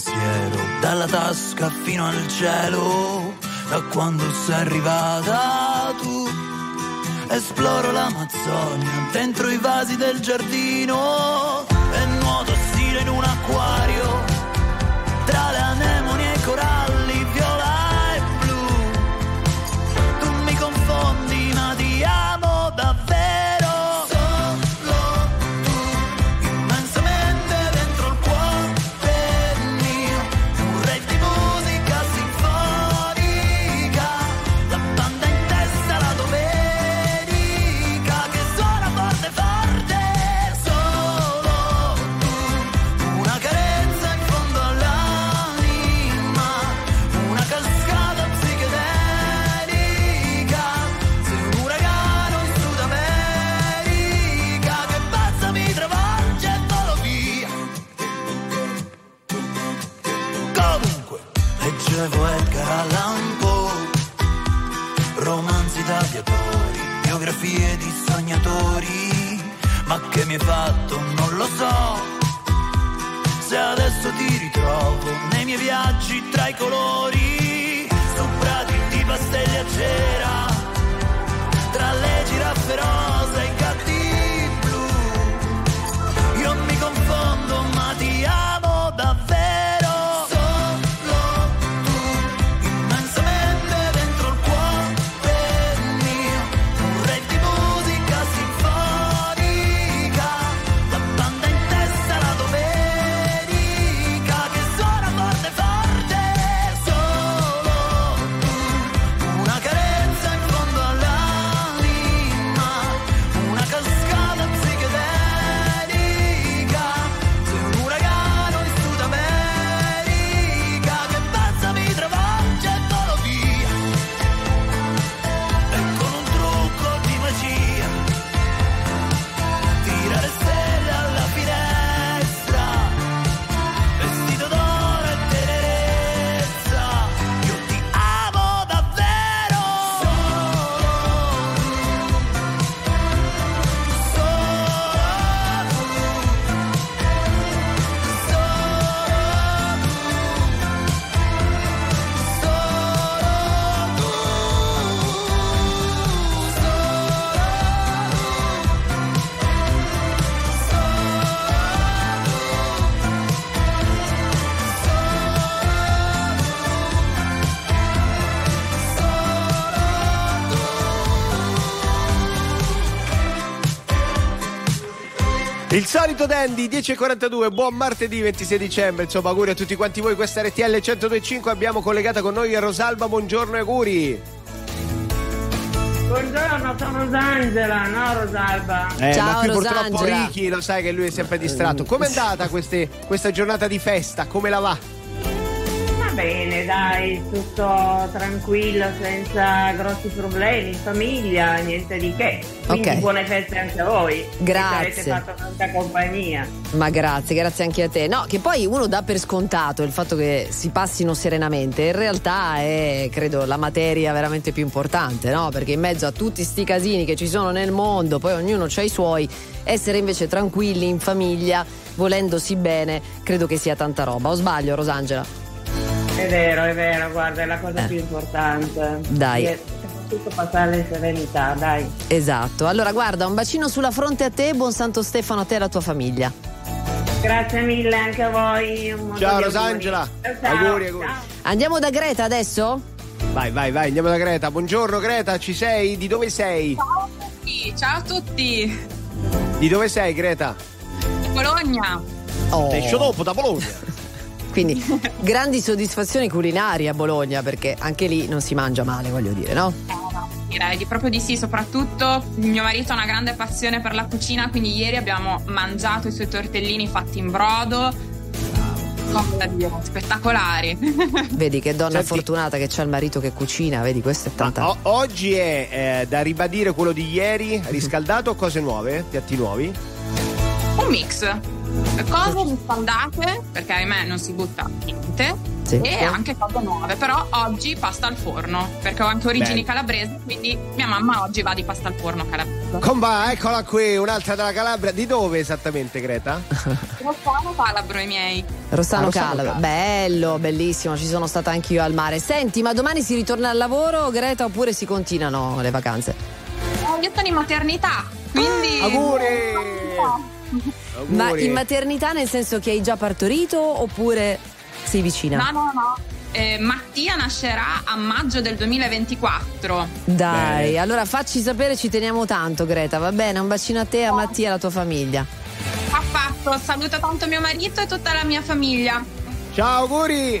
Pensiero dalla tasca fino al cielo da quando sei arrivata tu. Esploro l'Amazzonia dentro i vasi del giardino e nuoto stile in un acquario tra le Allan romanzi da viatori, biografie di sognatori, ma che mi hai fatto non lo so. Se adesso ti ritrovo nei miei viaggi tra i colori, su prati di pastelli a cera, tra le giraffe rosa e i gatti Solito Dandy 10.42, buon martedì 26 dicembre, insomma auguri a tutti quanti voi, questa RTL 102.5 abbiamo collegata con noi Rosalba, buongiorno e auguri. Buongiorno, sono Rosangela, no Rosalba? Eh, ma qui purtroppo Ricky lo sai che lui è sempre distratto. Com'è andata queste- questa giornata di festa? Come la va? Bene, dai, tutto tranquillo, senza grossi problemi, in famiglia, niente di che. Quindi Ok. buone feste anche a voi. Grazie. Ci avete fatto tanta compagnia. Ma grazie, grazie anche a te. No, che poi uno dà per scontato il fatto che si passino serenamente. In realtà è, credo, la materia veramente più importante, no? Perché in mezzo a tutti sti casini che ci sono nel mondo, poi ognuno ha i suoi, essere invece tranquilli in famiglia, volendosi bene, credo che sia tanta roba. O sbaglio, Rosangela? È vero, è vero, guarda, è la cosa più importante. Eh. Dai. E soprattutto passare in serenità, dai. Esatto. Allora, guarda, un bacino sulla fronte a te, buon Santo Stefano a te e alla tua famiglia. Grazie mille anche a voi. Ciao di Rosangela, auguri. Ciao, auguri, auguri. ciao. Andiamo da Greta adesso? Vai, vai, vai, andiamo da Greta. Buongiorno Greta, ci sei? Di dove sei? Ciao a tutti, Di dove sei Greta? Bologna. Oh. Esce dopo da Bologna. Quindi grandi soddisfazioni culinarie a Bologna perché anche lì non si mangia male, voglio dire, no? Direi di proprio di sì, soprattutto mio marito ha una grande passione per la cucina, quindi ieri abbiamo mangiato i suoi tortellini fatti in brodo. Come da dire, spettacolari. Vedi che donna Senti- fortunata che c'ha il marito che cucina, vedi, questo è tanta. O- oggi è eh, da ribadire quello di ieri, riscaldato o cose nuove? Piatti nuovi? Un mix. Cose riscaldate, perché ahimè non si butta niente. Sì. E anche cose nuove, però oggi pasta al forno, perché ho anche origini Bene. calabresi, quindi mia mamma oggi va di pasta al forno calabrese. Comba, eccola qui, un'altra della Calabria. Di dove esattamente Greta? Rossano calabro i miei. Rossano Ah, Rossano Calabro, Calabro. bello, bellissimo, ci sono stata anch'io al mare. Senti, ma domani si ritorna al lavoro, Greta, oppure si continuano le vacanze? Eh, Io sono in maternità, quindi... Auguri! Ma in maternità nel senso che hai già partorito oppure sei vicina? No, no, no. Eh, Mattia nascerà a maggio del 2024. Dai, Bene. allora facci sapere, ci teniamo tanto, Greta, va bene? Un bacino a te, a Mattia e alla tua famiglia. Ha fatto, saluto tanto mio marito e tutta la mia famiglia. Ciao, auguri!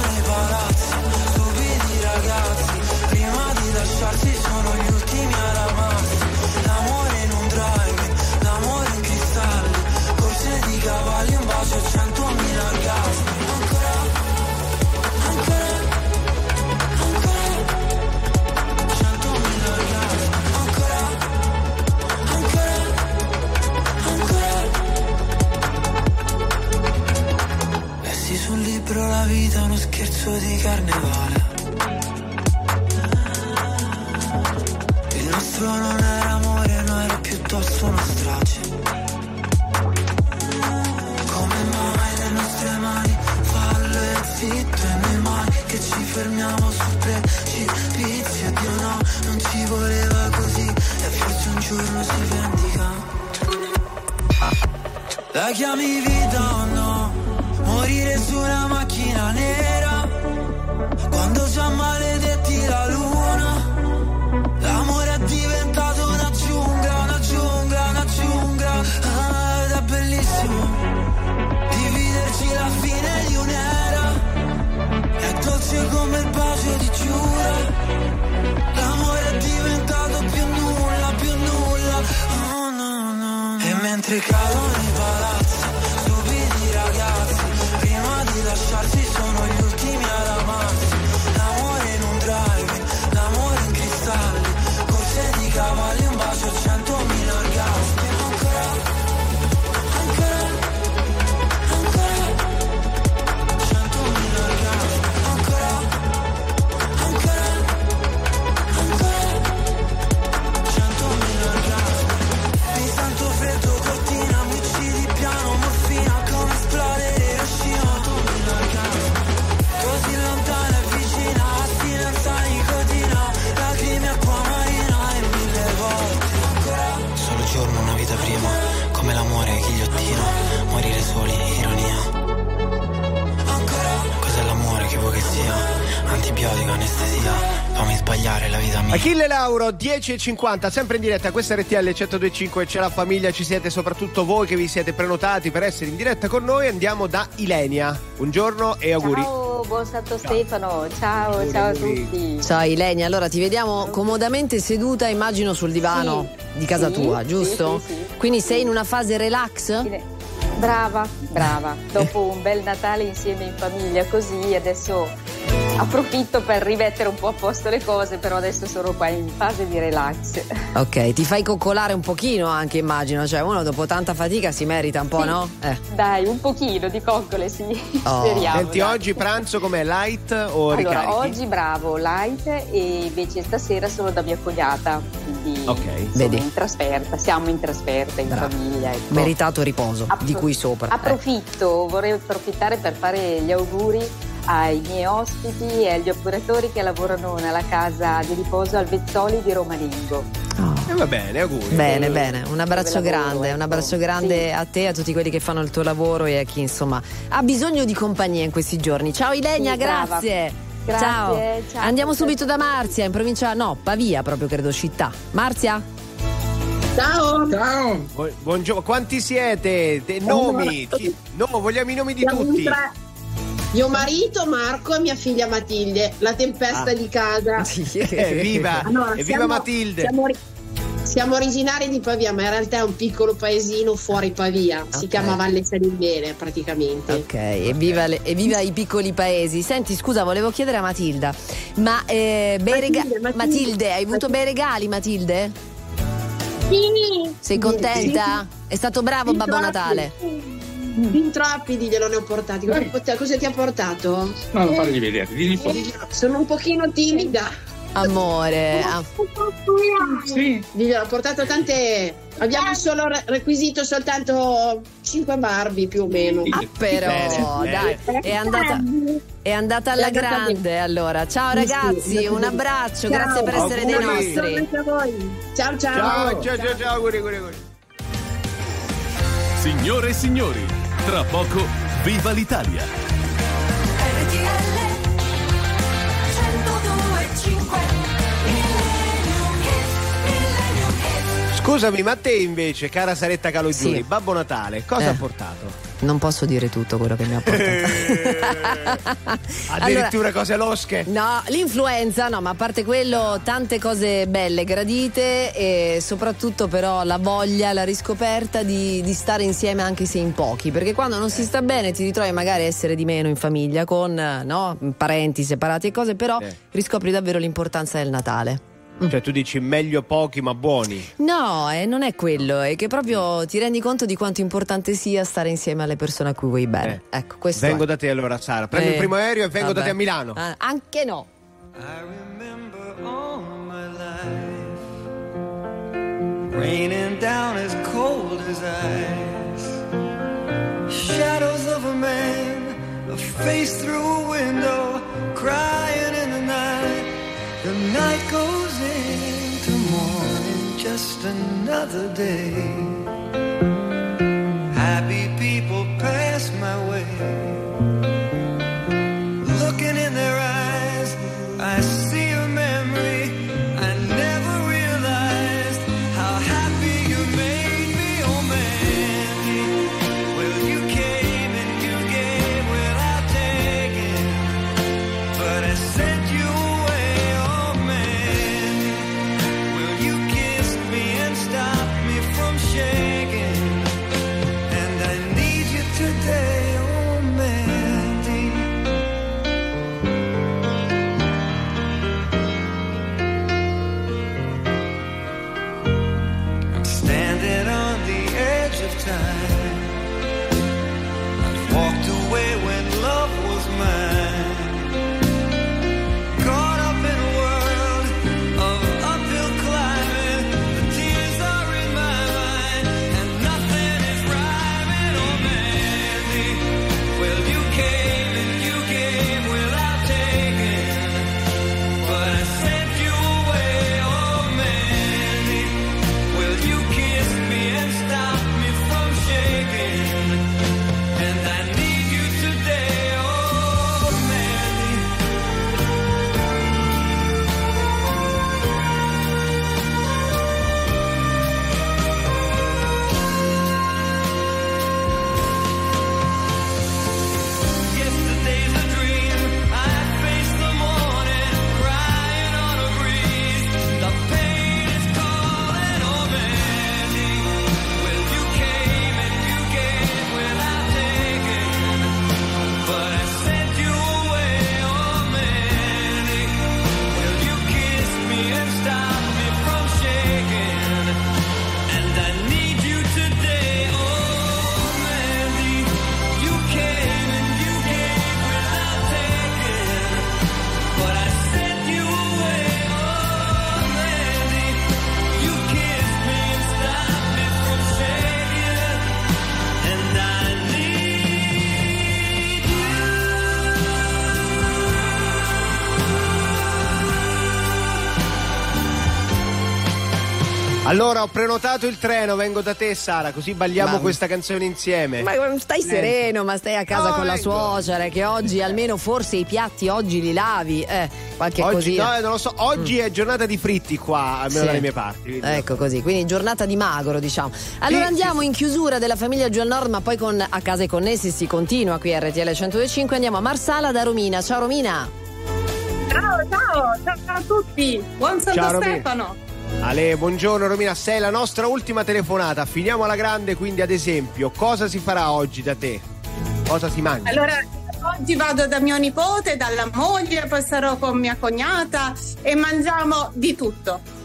vita uno scherzo di carnevale Il nostro non era amore, no era piuttosto una strage Come mai le nostre mani fallo e zitto e noi mai che ci fermiamo sul precipizio Dio no, non ci voleva così e forse un giorno si vendica La chiami vita? Morire su una macchina nera. Quando già maledetti la luna 10.50 sempre in diretta questa RTL 1025 c'è la famiglia ci siete soprattutto voi che vi siete prenotati per essere in diretta con noi andiamo da Ilenia buongiorno e auguri Ciao, buon Santo Stefano, ciao, ciao a tutti. Ciao Ilenia, allora ti vediamo comodamente seduta, immagino sul divano di casa Sì, tua, sì, giusto? sì, sì. Quindi sei in una fase relax? Brava, brava. Dopo un bel Natale insieme in famiglia così, adesso approfitto per rimettere un po' a posto le cose, però adesso sono qua in fase di relax. Ok, ti fai coccolare un pochino anche immagino, cioè uno dopo tanta fatica si merita un po', Sì. no? Eh. Dai, un pochino di coccole, sì. Oh. Speriamo. Senti dai. oggi pranzo com'è light o Allora, ricarichi? oggi bravo, light e invece stasera sono da mia cognata, quindi Ok. sono Vedi. in trasferta, siamo in trasferta in famiglia. ecco. Meritato riposo, Appro- di cui sopra. Eh. Approfitto, vorrei approfittare per fare gli auguri ai miei ospiti e agli operatori che lavorano nella casa di riposo al Vezzoli di Romaningo. Eh, va bene auguri Bene, bene, un abbraccio lavoro, grande, un ecco. abbraccio grande a te, a tutti quelli che fanno il tuo lavoro e a chi insomma ha bisogno di compagnia in questi giorni. Ciao Ilenia, Sì, grazie. Grazie, ciao. ciao. Andiamo subito da Marzia, in provincia, no, Pavia proprio credo, città. Marzia? Ciao ciao buongiorno quanti siete Te- nomi Chi- no vogliamo i nomi di Siamo tutti in tre. Mio marito Marco e mia figlia Matilde, la tempesta Ah. di casa. Evviva, Allora, evviva siamo- Matilde. Siamo, siamo originari di Pavia, ma in realtà è un piccolo paesino fuori Pavia. Si Ok. chiama Valle Salimbene praticamente. Ok, evviva, le- evviva i piccoli paesi. Senti, scusa, volevo chiedere a Matilda, ma eh, bei rega- Matilde, Matilde. Matilde, hai avuto bei regali Matilde? Sì. Sei contenta? È stato bravo Fin Babbo. Natale. Fin troppi glielo ne ho portati. Cosa, cosa ti ha portato? No, non fargli vedere, digli fuori. Sono un pochino timida. Amore. Sì. Ho portato tante. Abbiamo solo re- requisito soltanto 5 Barbie più o meno. Ah, però, dai, è andata, è andata alla È andata grande allora. Ciao Sì, sì, ragazzi, un bene. abbraccio, Ciao. grazie per essere dei Auguri. nostri. Ciao a voi. Ciao ciao. Ciao, ciao, ciao, ciao, auguri, auguri, auguri. Signore e signori, tra poco, viva l'Italia! Scusami, ma te invece, cara Saretta Calogiuri, Sì. Babbo Natale, cosa Eh. ha portato? Non posso dire tutto quello che mi ha portato. Addirittura cose losche? No, l'influenza, no, ma a parte quello, tante cose belle, gradite e soprattutto però la voglia, la riscoperta di, di stare insieme anche se in pochi, perché quando non si sta bene ti ritrovi magari a essere di meno in famiglia con eh, no, parenti separati e cose, però riscopri davvero l'importanza del Natale. Cioè tu dici meglio pochi ma buoni. No, eh, non è quello, è che proprio ti rendi conto di quanto importante sia stare insieme alle persone a cui vuoi bene. Ecco, questo Vengo è. da te allora Sara, prendo Eh, il primo aereo e vengo da vabbè. te a Milano. Ah, anche no. Raining down as cold as ice. Shadows of a man, a face through a window, crying in the night. The night goes just another day. Happy people Allora ho prenotato il treno, vengo da te Sara, così balliamo Ma- questa canzone insieme. Ma stai sereno, ma stai a casa No, con la vengo. suocera che oggi almeno forse i piatti oggi li lavi, eh, qualche Oggi, cosina. no, eh, non lo so, oggi è giornata di fritti qua, almeno Sì. dalle mie parti. quindi- Ecco così, quindi giornata di magro diciamo. Allora Sì, andiamo in chiusura della famiglia giù al nord, ma poi con A Casa e Connessi si continua qui a RTL 125. Andiamo a Marsala da Romina. Ciao Romina. Ciao, ciao, ciao a tutti. Buon Santo Ciao. Stefano. Ale, buongiorno Romina, sei la nostra ultima telefonata, finiamo alla grande, quindi ad esempio, cosa si farà oggi da te? Cosa si mangia? Allora, oggi vado da mio nipote, dalla moglie, poi sarò con mia cognata e mangiamo di tutto.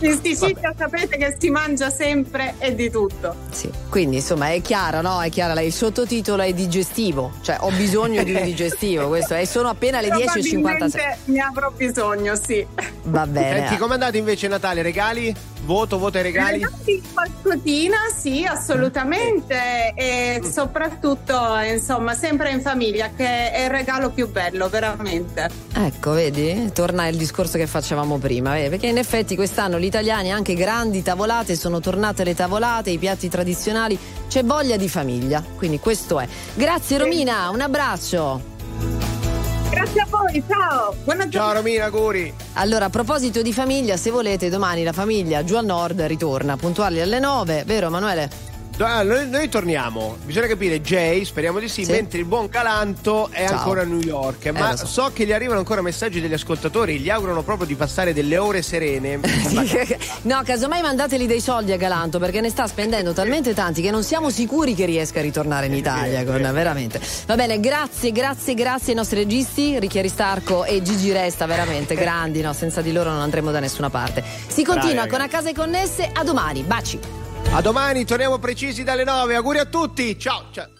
In Sicilia sapete che si mangia sempre e di tutto. Sì. Quindi insomma è chiaro, no? È chiara, il sottotitolo è digestivo, cioè ho bisogno di un digestivo, questo è, sono appena le 10.56. Probabilmente ne avrò bisogno, sì. Va bene. Senti, com'è andato invece Natale? Regali? Voto, voto ai regali? Regali qualcosina, sì, assolutamente. E soprattutto, insomma, sempre in famiglia, che è il regalo più bello, veramente. Ecco, vedi? Torna il discorso che facevamo prima, vedi? perché in effetti quest'anno gli italiani anche grandi tavolate, sono tornate le tavolate, i piatti tradizionali, c'è voglia di famiglia, quindi questo è. Grazie Romina, un abbraccio. Grazie a voi, ciao. Buona Ciao Romina, auguri. Allora, a proposito di famiglia, se volete, domani la famiglia giù al nord ritorna, puntuali alle 9, vero Emanuele? Ah, Noi, noi torniamo, bisogna capire Jay, speriamo di sì, Sì. mentre il buon Calanto è Ciao. ancora a New York. Ma lo so. so. che gli arrivano ancora messaggi degli ascoltatori, gli augurano proprio di passare delle ore serene. no, casomai mandateli dei soldi a Galanto perché ne sta spendendo talmente tanti che non siamo sicuri che riesca a ritornare in Italia. Con, veramente. Va bene, grazie, grazie, grazie ai nostri registi, Ricchi Aristarco e Gigi Resta, veramente grandi, no? senza di loro non andremo da nessuna parte. Si continua Bravi, con A Casa e Connesse, a domani, baci. A domani, torniamo precisi dalle 9. Auguri a tutti. Ciao, ciao.